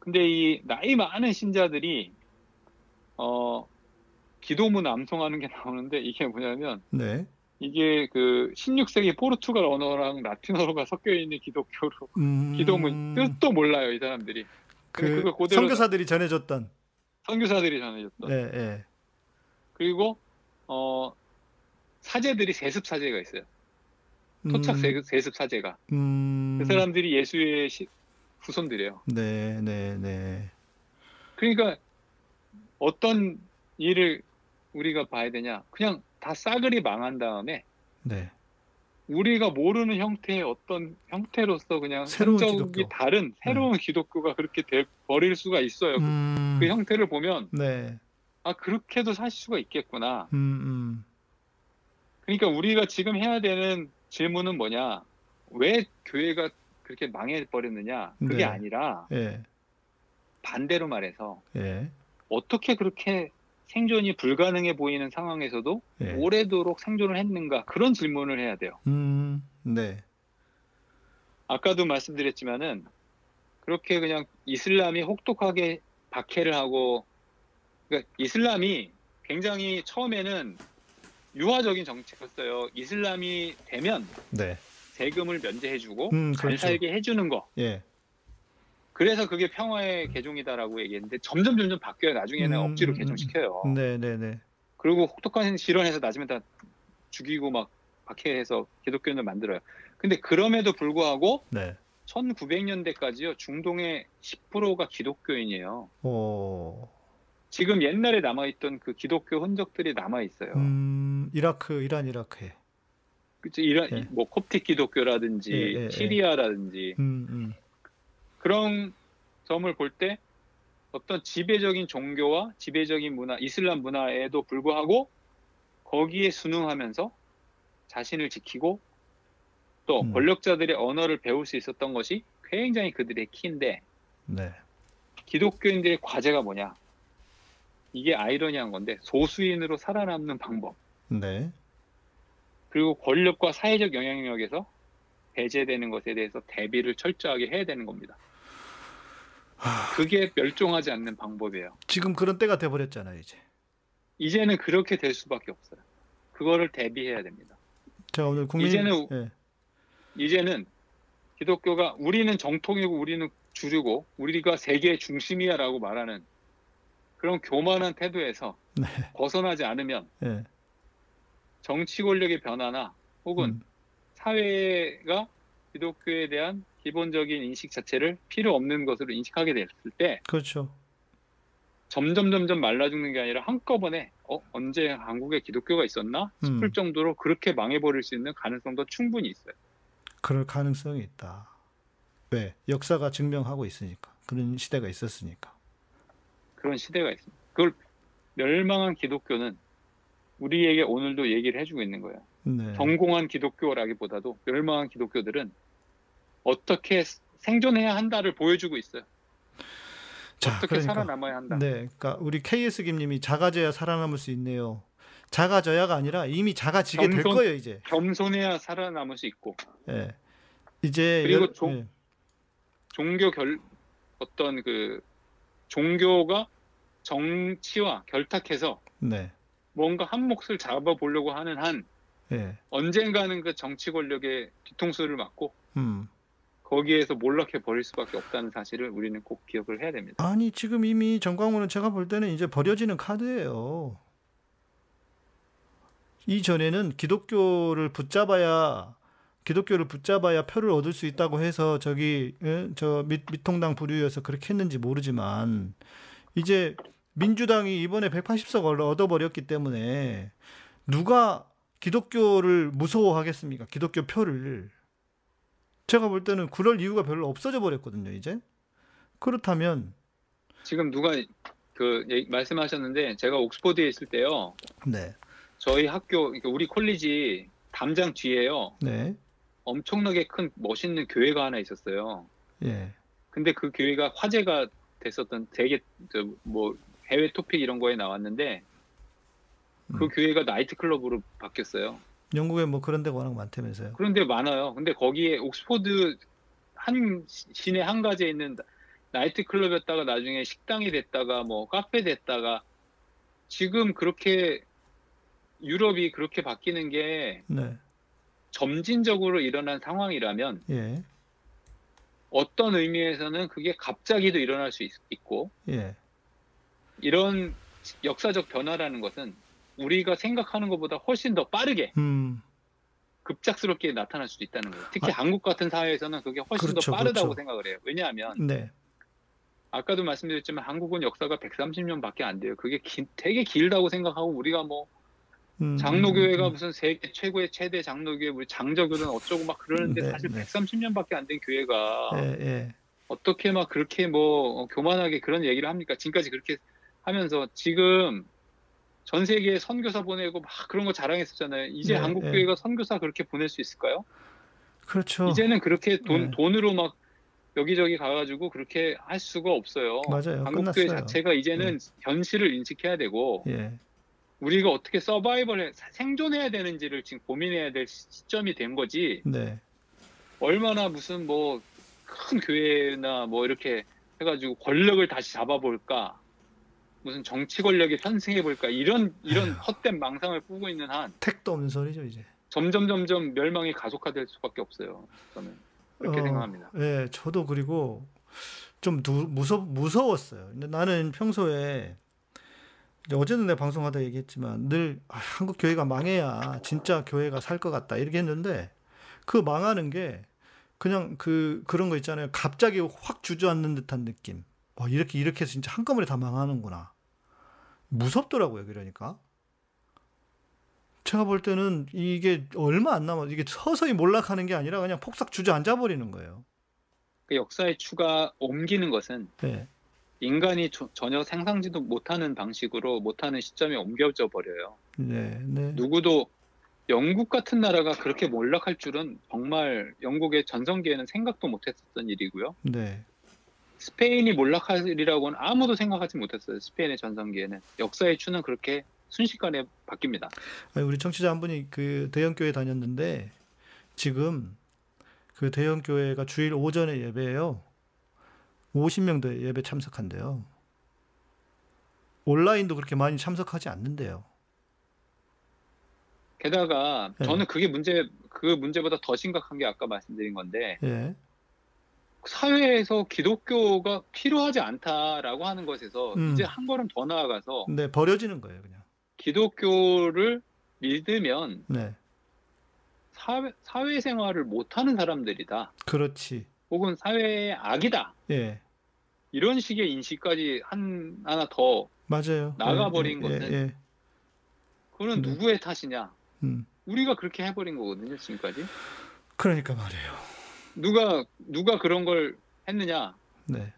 근데 이 나이 많은 신자들이 어 기도문 암송하는 게 나오는데 이게 뭐냐면 네. 이게 그 16세기 포르투갈 언어랑 라틴어가 섞여 있는 기독교로 음. 기도문 뜻도 몰라요 이 사람들이 그 선교사들이 전해줬던. 선교사들이 전해줬던 예, 예. 그리고 어 사제들이 세습 사제가 있어요 토착 음, 세습, 세습 사제가 음. 그 사람들이 예수의 시- 후손들이에요 네, 네, 네. 그러니까 어떤 일을 우리가 봐야 되냐 그냥 다 싸그리 망한 다음에 네. 우리가 모르는 형태의 어떤 형태로서 그냥 새로운 성격이 기독교. 네. 다른 새로운 기독교가 그렇게 돼 버릴 수가 있어요. 그- 음. 그 형태를 보면 네. 아 그렇게도 살 수가 있겠구나. 음, 음. 그러니까 우리가 지금 해야 되는 질문은 뭐냐? 왜 교회가 그렇게 망해 버렸느냐? 그게 네. 아니라 예. 반대로 말해서 예. 어떻게 그렇게 생존이 불가능해 보이는 상황에서도 예. 오래도록 생존을 했는가? 그런 질문을 해야 돼요. 음. 네. 아까도 말씀드렸지만은 그렇게 그냥 이슬람이 혹독하게 박해를 하고 그러니까 이슬람이 굉장히 처음에는 유화적인 정책이었어요. 이슬람이 되면 네. 세금을 면제해주고 음, 잘 그렇죠. 살게 해주는 거. 예. 그래서 그게 평화의 개종이다라고 얘기했는데 점점 점점 바뀌어요. 나중에는 음, 억지로 음, 개종시켜요. 네, 네, 네. 그리고 혹독한 실현해서 나중에 다 죽이고 막 박해해서 기독교인을 만들어요. 근데 그럼에도 불구하고 네. 1900년대까지요. 중동의 10%가 기독교인이에요. 오. 지금 옛날에 남아있던 그 기독교 흔적들이 남아있어요. 음, 이라크, 이란 이라크에. 그치? 이런, 예. 뭐, 콥틱 기독교라든지, 예, 예, 예. 시리아라든지, 음, 음. 그런 점을 볼 때 어떤 지배적인 종교와 지배적인 문화, 이슬람 문화에도 불구하고 거기에 순응하면서 자신을 지키고 또 음. 권력자들의 언어를 배울 수 있었던 것이 굉장히 그들의 키인데 네. 기독교인들의 과제가 뭐냐? 이게 아이러니한 건데 소수인으로 살아남는 방법 네. 그리고 권력과 사회적 영향력에서 배제되는 것에 대해서 대비를 철저하게 해야 되는 겁니다. 하, 그게 멸종하지 않는 방법이에요. 지금 그런 때가 돼 버렸잖아요, 이제. 이제는 그렇게 될 수밖에 없어요. 그거를 대비해야 됩니다. 자, 오늘 국민 이제는 예. 이제는 기독교가 우리는 정통이고 우리는 주류고 우리가 세계의 중심이야라고 말하는 그런 교만한 태도에서 네. 벗어나지 않으면 예. 정치 권력의 변화나 혹은 음, 사회가 기독교에 대한 기본적인 인식 자체를 필요 없는 것으로 인식하게 됐을 때 그렇죠. 점점 점점 말라 죽는 게 아니라 한꺼번에 어 언제 한국에 기독교가 있었나 싶을 음. 정도로 그렇게 망해버릴 수 있는 가능성도 충분히 있어요. 그럴 가능성이 있다. 왜? 역사가 증명하고 있으니까. 그런 시대가 있었으니까. 그런 시대가 있습니다. 그걸 멸망한 기독교는 우리에게 오늘도 얘기를 해주고 있는 거예요. 네. 전공한 기독교라기보다도 멸망한 기독교들은 어떻게 생존해야 한다를 보여주고 있어요. 자, 어떻게 그러니까. 살아남아야 한다. 네, 그러니까 우리 KS 김님이 작아져야 살아남을 수 있네요. 작아져야가 아니라 이미 작아지게 될 겸손- 거예요 이제. 겸손해야 살아남을 수 있고 예. 이제 그리고 여- 종- 예. 종교 결 어떤 그 종교가 정치와 결탁해서 네, 뭔가 한 몫을 잡아보려고 하는 한 예, 언젠가는 그 정치 권력의 뒤통수를 맞고 음. 거기에서 몰락해 버릴 수밖에 없다는 사실을 우리는 꼭 기억을 해야 됩니다. 아니 지금 이미 정광훈은 제가 볼 때는 이제 버려지는 카드예요. 이전에는 기독교를 붙잡아야 기독교를 붙잡아야 표를 얻을 수 있다고 해서 저기 예? 저 미, 미통당 부류여서 그렇게 했는지 모르지만 이제 민주당이 이번에 180석 얻어버렸기 때문에 누가 기독교를 무서워하겠습니까? 기독교 표를 제가 볼 때는 그럴 이유가 별로 없어져 버렸거든요. 이제 그렇다면 지금 누가 그 말씀하셨는데 제가 옥스퍼드에 있을 때요. 네, 저희 학교 우리 콜리지 담장 뒤에요. 네, 엄청나게 큰 멋있는 교회가 하나 있었어요. 예, 근데 그 교회가 화제가 됐었던 되게 저뭐 해외 토픽 이런 거에 나왔는데 그 음. 교회가 나이트 클럽으로 바뀌었어요. 영국에 뭐 그런 데가 워낙 많다면서요. 그런 데 많아요. 근데 거기에 옥스퍼드 한 시내 한 가지에 있는 나이트 클럽이었다가 나중에 식당이 됐다가 뭐 카페 됐다가 지금 그렇게 유럽이 그렇게 바뀌는 게 네, 점진적으로 일어난 상황이라면 예, 어떤 의미에서는 그게 갑자기도 일어날 수 있, 고 예, 이런 역사적 변화라는 것은 우리가 생각하는 것보다 훨씬 더 빠르게 음, 급작스럽게 나타날 수도 있다는 거예요. 특히 한국 같은 사회에서는 그게 훨씬 아. 그렇죠, 더 빠르다고 그렇죠. 생각을 해요. 왜냐하면 네, 아까도 말씀드렸지만 한국은 역사가 130년밖에 안 돼요. 그게 기- 되게 길다고 생각하고 우리가 뭐 음, 장로교회가 음, 무슨 세계 최고의 최대 장로교회, 우리 장저교는 어쩌고 막 그러는데 네, 사실 네. 130년밖에 안 된 교회가 예, 예, 어떻게 막 그렇게 뭐 어, 교만하게 그런 얘기를 합니까? 지금까지 그렇게 하면서 지금 전 세계에 선교사 보내고 막 그런 거 자랑했었잖아요. 이제 네, 한국 네. 교회가 선교사 그렇게 보낼 수 있을까요? 그렇죠. 이제는 그렇게 돈 네. 돈으로 막 여기저기 가가지고 그렇게 할 수가 없어요. 맞아요. 한국 교회. 자체가 이제는 현실을 인식해야 되고 예, 우리가 어떻게 서바이벌 생존해야 되는지를 지금 고민해야 될 시점이 된 거지. 네, 얼마나 무슨 뭐 큰 교회나 뭐 이렇게 해가지고 권력을 다시 잡아볼까 무슨 정치 권력에 편승해 볼까 이런 이런 헛된 망상을 꾸고 있는 한 택도 없는 소리죠 이제. 점점 점점 멸망이 가속화될 수밖에 없어요. 저는 그렇게 어, 생각합니다. 예, 저도 그리고 좀 두, 무서 무서웠어요. 근데 나는 평소에 이제 어제는 내 방송하다 얘기했지만 늘 아, 한국 교회가 망해야 진짜 교회가 살 것 같다 이렇게 했는데 그 망하는 게 그냥 그 그런 거 있잖아요. 갑자기 확 주저앉는 듯한 느낌. 와, 이렇게 이렇게 해서 진짜 한꺼번에 다 망하는구나. 무섭더라고요. 그러니까. 제가 볼 때는 이게 얼마 안 남아 이게 서서히 몰락하는 게 아니라 그냥 폭삭 주저앉아 버리는 거예요. 그 역사의 추가 옮기는 것은 네. 인간이 조- 전혀 상상지도 못하는 방식으로 못하는 시점에 옮겨져 버려요. 네, 네. 누구도 영국 같은 나라가 그렇게 몰락할 줄은 정말 영국의 전성기에는 생각도 못했었던 일이고요. 네. 스페인이 몰락하리라고는 아무도 생각하지 못했어요. 스페인의 전성기에는 역사의 추는 그렇게 순식간에 바뀝니다. 아니, 우리 청취자 한 분이 그 대형 교회 다녔는데 지금 그 대형 교회가 주일 오전에 예배예요. 50명도 예배 참석한대요. 온라인도 그렇게 많이 참석하지 않는데요. 게다가 네. 저는 그게 문제 그 문제보다 더 심각한 게 아까 말씀드린 건데 예. 사회에서 기독교가 필요하지 않다라고 하는 것에서 음. 이제 한 걸음 더 나아가서 네, 버려지는 거예요, 그냥. 기독교를 믿으면 네. 사회, 사회생활을 못 하는 사람들이다. 그렇지. 혹은 사회의 악이다. 예. 이런 식의 인식까지 한, 하나 더 맞아요. 나가버린 예, 예, 것은 예. 그거는 네. 누구의 탓이냐? 음. 우리가 그렇게 해버린 거거든요, 지금까지. 그러니까 말이에요. 누가 누가 그런 걸 했느냐? 네.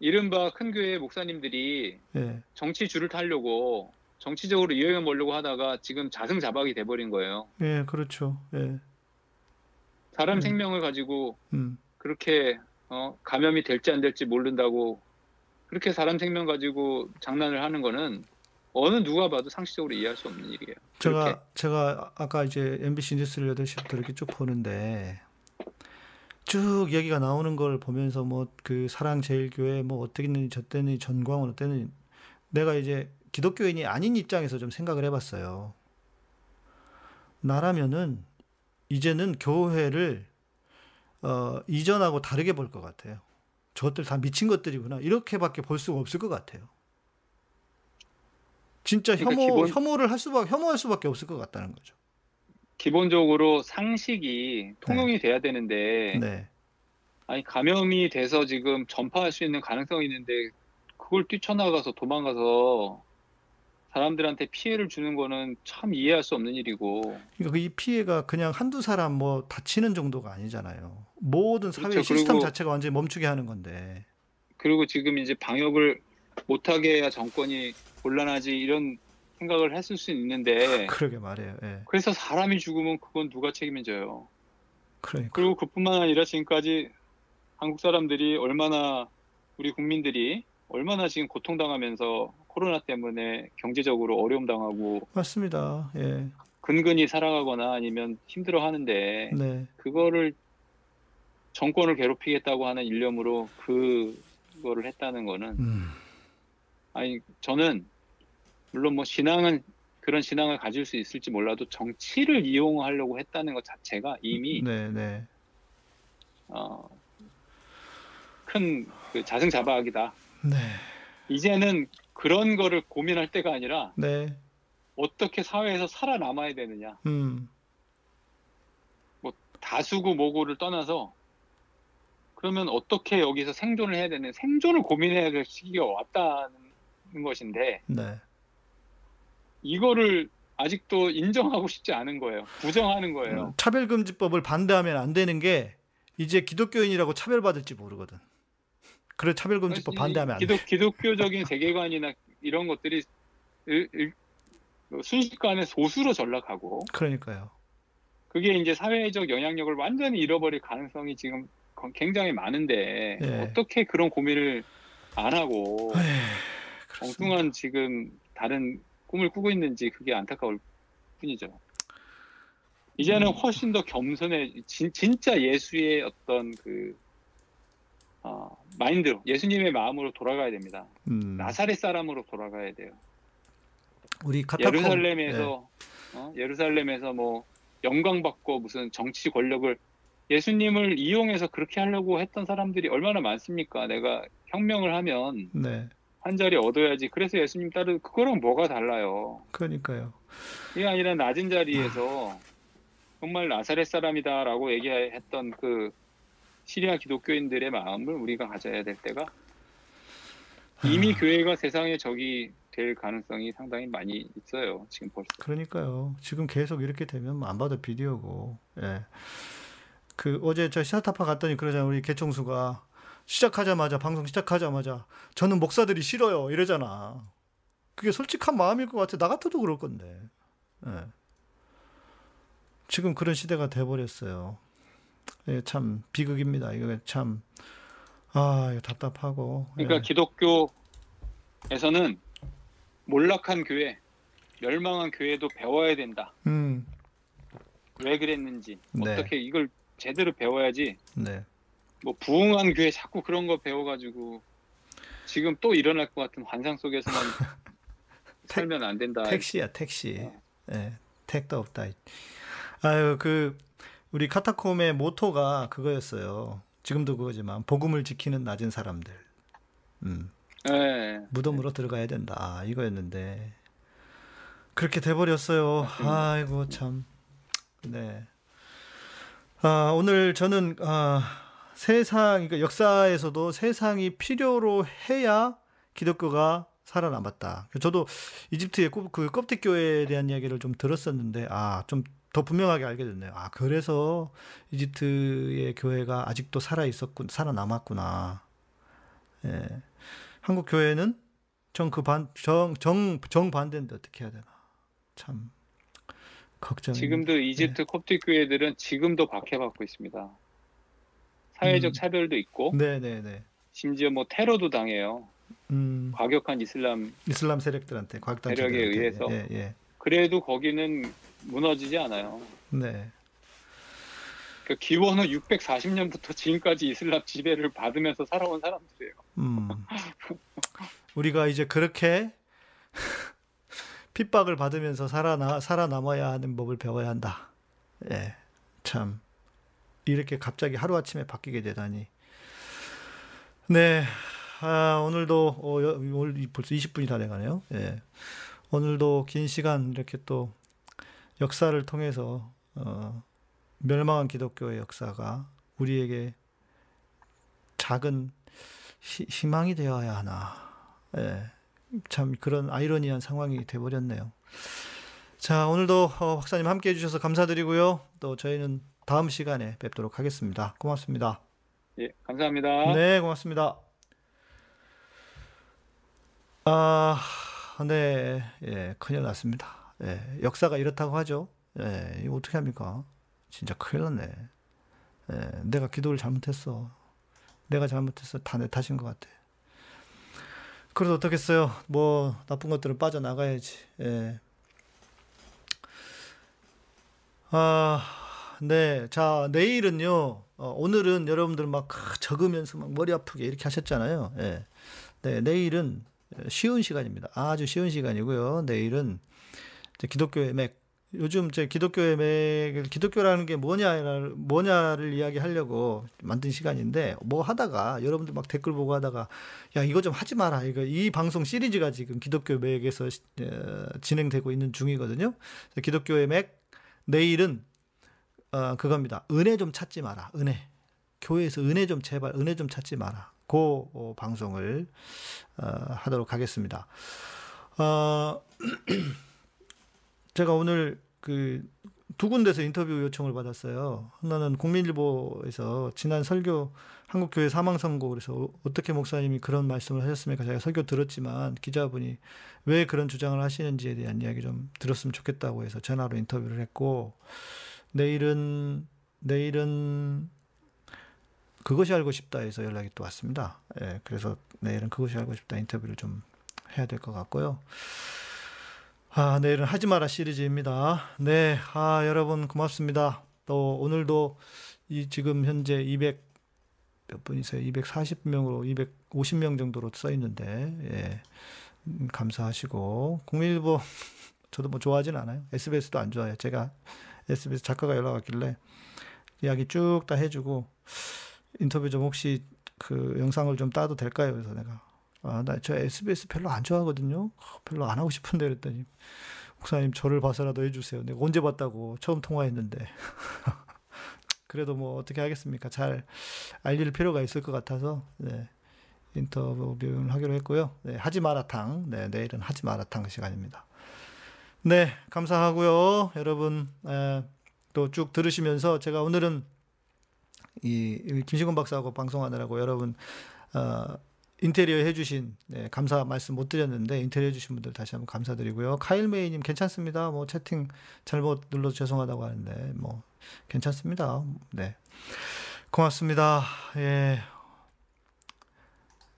이른바 큰 교회 목사님들이 예. 정치 줄을 타려고 정치적으로 이용해 보려고 하다가 지금 자승자박이 돼버린 거예요. 예, 그렇죠. 예. 사람 음. 생명을 가지고 음. 그렇게 어, 감염이 될지 안 될지 모른다고 그렇게 사람 생명 가지고 장난을 하는 거는 어느 누가 봐도 상식적으로 이해할 수 없는 일이에요. 제가 그렇게. 제가 아까 이제 MBC 뉴스를 8시부터 이렇게 쭉 보는데 쭉 얘기가 나오는 걸 보면서 뭐 그 사랑 제일교회 뭐 어떻게는 저때는 전광훈 어때는 내가 이제 기독교인이 아닌 입장에서 좀 생각을 해봤어요. 나라면은 이제는 교회를 어, 이전하고 다르게 볼 것 같아요. 저것들 다 미친 것들이구나. 이렇게밖에 볼 수가 없을 것 같아요. 진짜 그러니까 혐오, 기본- 혐오를 할 수밖에, 혐오할 수밖에 없을 것 같다는 거죠. 기본적으로 상식이 통용이 돼야 되는데 네. 아니 감염이 돼서 지금 전파할 수 있는 가능성이 있는데 그걸 뛰쳐나가서 도망가서 사람들한테 피해를 주는 거는 참 이해할 수 없는 일이고 그러니까 이 피해가 그냥 한두 사람 뭐 다치는 정도가 아니잖아요. 모든 사회 그렇죠. 시스템 자체가 완전히 멈추게 하는 건데. 그리고 지금 이제 방역을 못하게 해야 정권이 곤란하지 이런 생각을 했을 수 있는데 그러게 말해요. 예. 그래서 사람이 죽으면 그건 누가 책임져요. 그러니까. 그리고 그뿐만 아니라 지금까지 한국 사람들이 얼마나 우리 국민들이 얼마나 지금 고통당하면서 코로나 때문에 경제적으로 어려움 당하고 맞습니다. 예. 근근히 살아가거나 아니면 힘들어 하는데 네. 그거를 정권을 괴롭히겠다고 하는 일념으로 그거를 했다는 거는 음. 아니 저는 물론 뭐 신앙은 그런 신앙을 가질 수 있을지 몰라도 정치를 이용하려고 했다는 것 자체가 이미 네, 네. 어, 큰 그 자승자박이다. 네. 이제는 그런 거를 고민할 때가 아니라 네. 어떻게 사회에서 살아남아야 되느냐. 음. 다수고 모고를 떠나서 그러면 어떻게 여기서 생존을 해야 되는 생존을 고민해야 될 시기가 왔다는 것인데 네. 이거를 아직도 인정하고 싶지 않은 거예요. 부정하는 음, 거예요. 차별금지법을 반대하면 안 되는 게 이제 기독교인이라고 차별받을지 모르거든. 그래 차별금지법 반대하면 안 돼. 기독, 기독교적인 세계관이나 이런 것들이 일- 일- 순식간에 소수로 전락하고 그러니까요. 그게 이제 사회적 영향력을 완전히 잃어버릴 가능성이 지금 거- 굉장히 많은데 네. 어떻게 그런 고민을 안 하고 에이. 엉뚱한 지금 다른 꿈을 꾸고 있는지 그게 안타까울 뿐이죠. 이제는 음. 훨씬 더 겸손해 진, 진짜 예수의 어떤 그 어, 마인드로 예수님의 마음으로 돌아가야 됩니다. 음, 나사렛 사람으로 돌아가야 돼요. 우리 카타콤 예루살렘에서 네. 어? 예루살렘에서 뭐 영광 받고 무슨 정치 권력을 예수님을 이용해서 그렇게 하려고 했던 사람들이 얼마나 많습니까? 내가 혁명을 하면 네. 네. 한 자리 얻어야지. 그래서 예수님 따르 그거랑 뭐가 달라요? 그러니까요. 이게 아니라 낮은 자리에서 정말 나사렛 사람이다라고 얘기했던 그 시리아 기독교인들의 마음을 우리가 가져야 될 때가 이미 교회가 세상의 적이 될 가능성이 상당히 많이 있어요. 지금 벌써. 그러니까요. 지금 계속 이렇게 되면 뭐안 봐도 비디오고. 예. 그 어제 저 시사타파 갔더니 그러잖아. 우리 개총수가 시작하자마자 방송 시작하자마자 저는 목사들이 싫어요. 이러잖아. 그게 솔직한 마음일 것 같아. 나 같아도 그럴 건데. 예. 지금 그런 시대가 돼 버렸어요. 예, 참 비극입니다. 이거 참 아, 이거 답답하고. 그러니까 예. 기독교에서는 몰락한 교회, 멸망한 교회도 배워야 된다. 음. 왜 그랬는지 네. 어떻게 이걸 제대로 배워야지. 네. 뭐 부흥한 교회 자꾸 그런 거 배워가지고 지금 또 일어날 것 같은 환상 속에서만 [laughs] 살면 안 된다. 택시야, 택시. 어. 예, 택도 없다. 아유, 그, 우리 카타콤의 모토가 그거였어요. 지금도 그거지만, 복음을 지키는 낮은 사람들. 음, 네. 무덤으로 들어가야 된다. 이거였는데. 그렇게 돼 버렸어요. 맞습니다. 아이고, 참. 네. 아, 오늘 저는, 아, 세상, 그러니까 역사에서도 세상이 필요로 해야 기독교가 살아남았다. 저도 이집트의 꾸- 그 껍데교회에 대한 이야기를 좀 들었었는데, 아, 좀 더 분명하게 알게 됐네요. 아, 그래서 이집트의 교회가 아직도 살아 있었군, 살아남았구나. 예. 한국 교회는 정 그 반 정 정 정반대인데 어떻게 해야 되나 참 걱정. 지금도 이집트 콥틱 교회들은 지금도 박해받고 있습니다. 사회적 음. 차별도 있고 네네네. 심지어 뭐 테러도 당해요. 음 과격한 이슬람 이슬람 세력들한테 세력에 의해서. 예, 예. 그래도 거기는 무너지지 않아요. 네. 그 기원후 640년부터 지금까지 이슬람 지배를 받으면서 살아온 사람들이에요. 음. [laughs] 우리가 이제 그렇게 [laughs] 핍박을 받으면서 살아나 살아남아야 하는 법을 배워야 한다. 예. 참 이렇게 갑자기 하루아침에 바뀌게 되다니. 네. 아, 오늘도 어, 여- 오늘 벌써 20분이 다 돼가네요. 예. 오늘도 긴 시간 이렇게 또 역사를 통해서 어, 멸망한 기독교의 역사가 우리에게 작은 희, 희망이 되어야 하나. 예. 참 그런 아이러니한 상황이 돼버렸네요. 자, 오늘도 어, 박사님 함께 해주셔서 감사드리고요. 또 저희는 다음 시간에 뵙도록 하겠습니다. 고맙습니다. 예, 감사합니다. 네, 고맙습니다. 아, 네, 예, 큰일 났습니다. 예, 역사가 이렇다고 하죠. 예, 이거 어떻게 합니까? 진짜 큰일 났네. 예, 내가 기도를 잘못했어. 내가 잘못했어. 다 내 탓인 것 같아. 그래도 어떻겠어요. 뭐, 나쁜 것들은 빠져나가야지. 예. 아, 네. 자, 내일은요, 어, 오늘은 여러분들 막 적으면서 막 머리 아프게 이렇게 하셨잖아요. 예. 네, 내일은 쉬운 시간입니다. 아주 쉬운 시간이고요. 내일은 기독교의 맥. 요즘 제 기독교의 맥을 기독교라는 게 뭐냐를 뭐냐를 이야기하려고 만든 시간인데 뭐 하다가 여러분들 막 댓글 보고 하다가 야 이거 좀 하지 마라 이거 이 방송 시리즈가 지금 기독교 맥에서 시- 어, 진행되고 있는 중이거든요. 기독교의 맥 내일은 어, 그겁니다. 은혜 좀 찾지 마라. 은혜. 교회에서 은혜 좀 제발 은혜 좀 찾지 마라. 그 어, 방송을 어, 하도록 하겠습니다. 어, [clears throat] 제가 오늘 그 두 군데서 인터뷰 요청을 받았어요. 하나는 국민일보에서 지난 설교 한국교회 사망 선고 그래서 어떻게 목사님이 그런 말씀을 하셨습니까? 제가 설교 들었지만 기자분이 왜 그런 주장을 하시는지에 대한 이야기 좀 들었으면 좋겠다고 해서 전화로 인터뷰를 했고 내일은 내일은 그것이 알고 싶다 해서 연락이 또 왔습니다. 예, 그래서 내일은 그것이 알고 싶다 인터뷰를 좀 해야 될 것 같고요. 아, 내일은 하지 마라 시리즈입니다. 네, 아, 여러분 고맙습니다. 또 오늘도 이 지금 현재 200 몇 분이세요? 240명으로 250명 정도로 써 있는데, 예, 음, 감사하시고 국민일보 [laughs] 저도 뭐 좋아하진 않아요. SBS도 안 좋아해요. 제가 SBS 작가가 연락 왔길래 이야기 쭉 다 해주고 인터뷰 좀 혹시 그 영상을 좀 따도 될까요? 그래서 내가 아, 나 저 SBS 별로 안 좋아하거든요. 별로 안 하고 싶은데 그랬더니 목사님 저를 봐서라도 해주세요. 내가 언제 봤다고 처음 통화했는데 [laughs] 그래도 뭐 어떻게 하겠습니까? 잘 알릴 필요가 있을 것 같아서 네, 인터뷰를 하기로 했고요. 네, 하지 마라탕. 네, 내일은 하지 마라탕 시간입니다. 네, 감사하고요. 여러분 또 쭉 들으시면서 제가 오늘은 이, 이 김시곤 박사하고 방송하느라고 여러분 어, 인테리어 해주신 네, 감사 말씀 못 드렸는데 인테리어 해주신 분들 다시 한번 감사드리고요. 카일메이님 괜찮습니다. 뭐 채팅 잘못 눌러서 죄송하다고 하는데 뭐 괜찮습니다. 네, 고맙습니다. 예,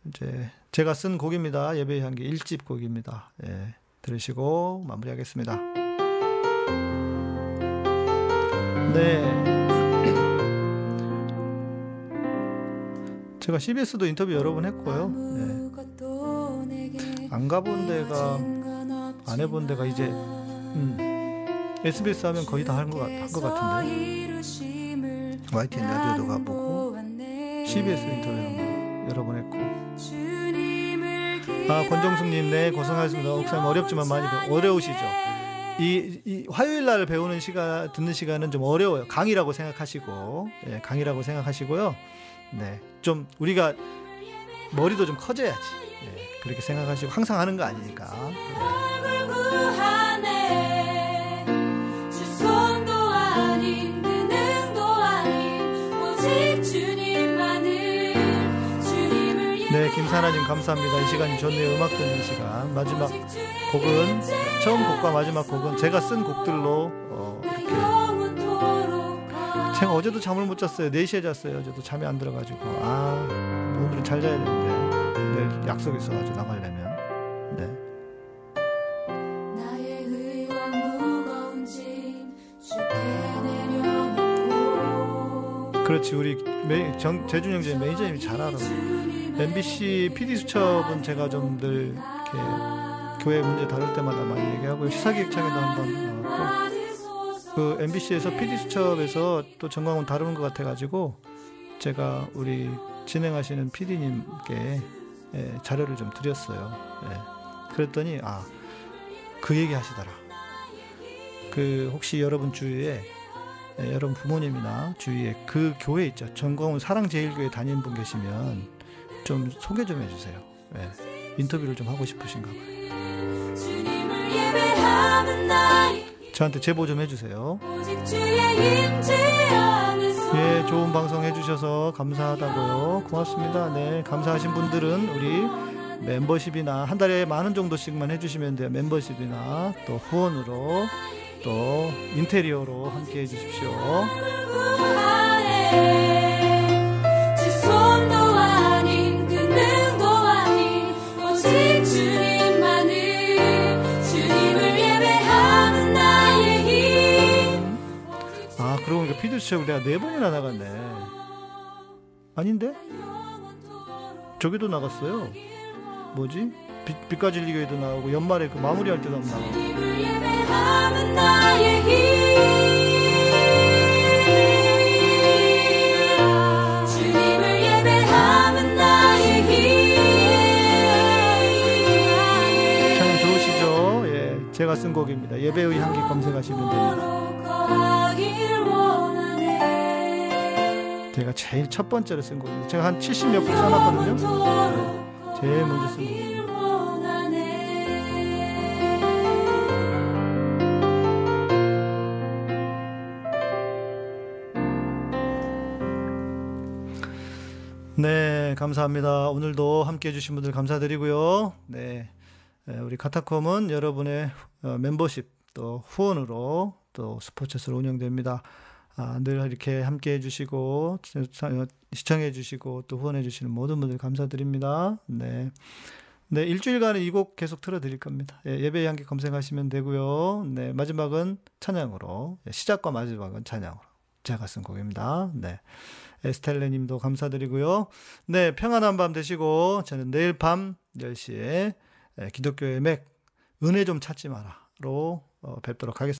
이제 제가 쓴 곡입니다. 예배의 향기 1집 곡입니다. 예, 들으시고 마무리하겠습니다. 네. [clears throat] 제가 CBS도 인터뷰 여러 번 했고요. 네. 안 가본 데가 안 해본 데가 이제 음, SBS 하면 거의 다 한 것 같은데 YTN 라디오도 가보고 CBS 인터뷰 여러 번 했고 아 권정숙님 네 고생하셨습니다. 목사님 어렵지만 많이 어려우시죠? 이, 이 화요일 날 배우는 시간 듣는 시간은 좀 어려워요. 강의라고 생각하시고 예, 강의라고 생각하시고요. 네, 좀 우리가 머리도 좀 커져야지. 예, 그렇게 생각하시고 항상 하는 거 아니니까. 네, 김사나님 감사합니다. 이 시간이 좋네요. 음악 듣는 시간. 마지막 곡은 처음 곡과 마지막 곡은 제가 쓴 곡들로 어, 이렇게 제가 어제도 잠을 못 잤어요. 4시에 잤어요. 어제도 잠이 안 들어가지고 아 오늘은 잘 자야 되는데 내일 약속 있어가지고 나가려면 네. 그렇지 우리 매, 정, 재준 형제 매니저님이 잘 알아. MBC PD 수첩은 제가 좀 늘 이렇게 교회 문제 다룰 때마다 많이 얘기하고 시사기획창에도 한번 어, 꼭그 MBC에서 PD 수첩에서 또 정광훈 다루는 것 같아가지고 제가 우리 진행하시는 PD님께 예, 자료를 좀 드렸어요. 예. 그랬더니 아 그 얘기 하시더라. 그 혹시 여러분 주위에 예, 여러분 부모님이나 주위에 그 교회 있죠. 정광훈 사랑제일교회 다니는 분 계시면 좀 소개 좀 해주세요. 예, 인터뷰를 좀 하고 싶으신가 봐요. 저한테 제보 좀 해주세요. 예, 좋은 방송 해주셔서 감사하다고요. 고맙습니다. 네, 감사하신 분들은 우리 멤버십이나 한 달에 만 원 정도씩만 해주시면 돼요. 멤버십이나 또 후원으로 또 인테리어로 함께 해주십시오. 보니까 피드수첩을 내가 네 번이나 나갔네. 아닌데? 저기도 나갔어요. 뭐지? 빛, 빛과 진리교회도 나오고 연말에 그 마무리할 때도 좋으시죠? 예, 제가 쓴 곡입니다. 예배의 향기 검색하시면 됩니다. 제가 제일 첫 번째로 쓴 곡입니다. 제가 한 70몇 곡 써놨거든요. 네, 제일 먼저 쓴. 원하네 네, 감사합니다. 오늘도 함께 해주신 분들 감사드리고요. 네, 에, 우리 카타콤은 여러분의 어, 멤버십 또 후원으로 또 스포츠로 운영됩니다. 아, 늘 이렇게 함께 해주시고 어, 시청해주시고 또 후원해주시는 모든 분들 감사드립니다. 네. 네, 일주일간은 이 곡 계속 틀어드릴 겁니다. 예, 예배 향기 검색하시면 되고요. 네, 마지막은 찬양으로 예, 시작과 마지막은 찬양으로 제가 쓴 곡입니다. 네, 에스텔레 님도 감사드리고요. 네, 평안한 밤 되시고, 저는 내일 밤 10시에 기독교의 맥, 은혜 좀 찾지 마라로 어, 뵙도록 하겠습니다.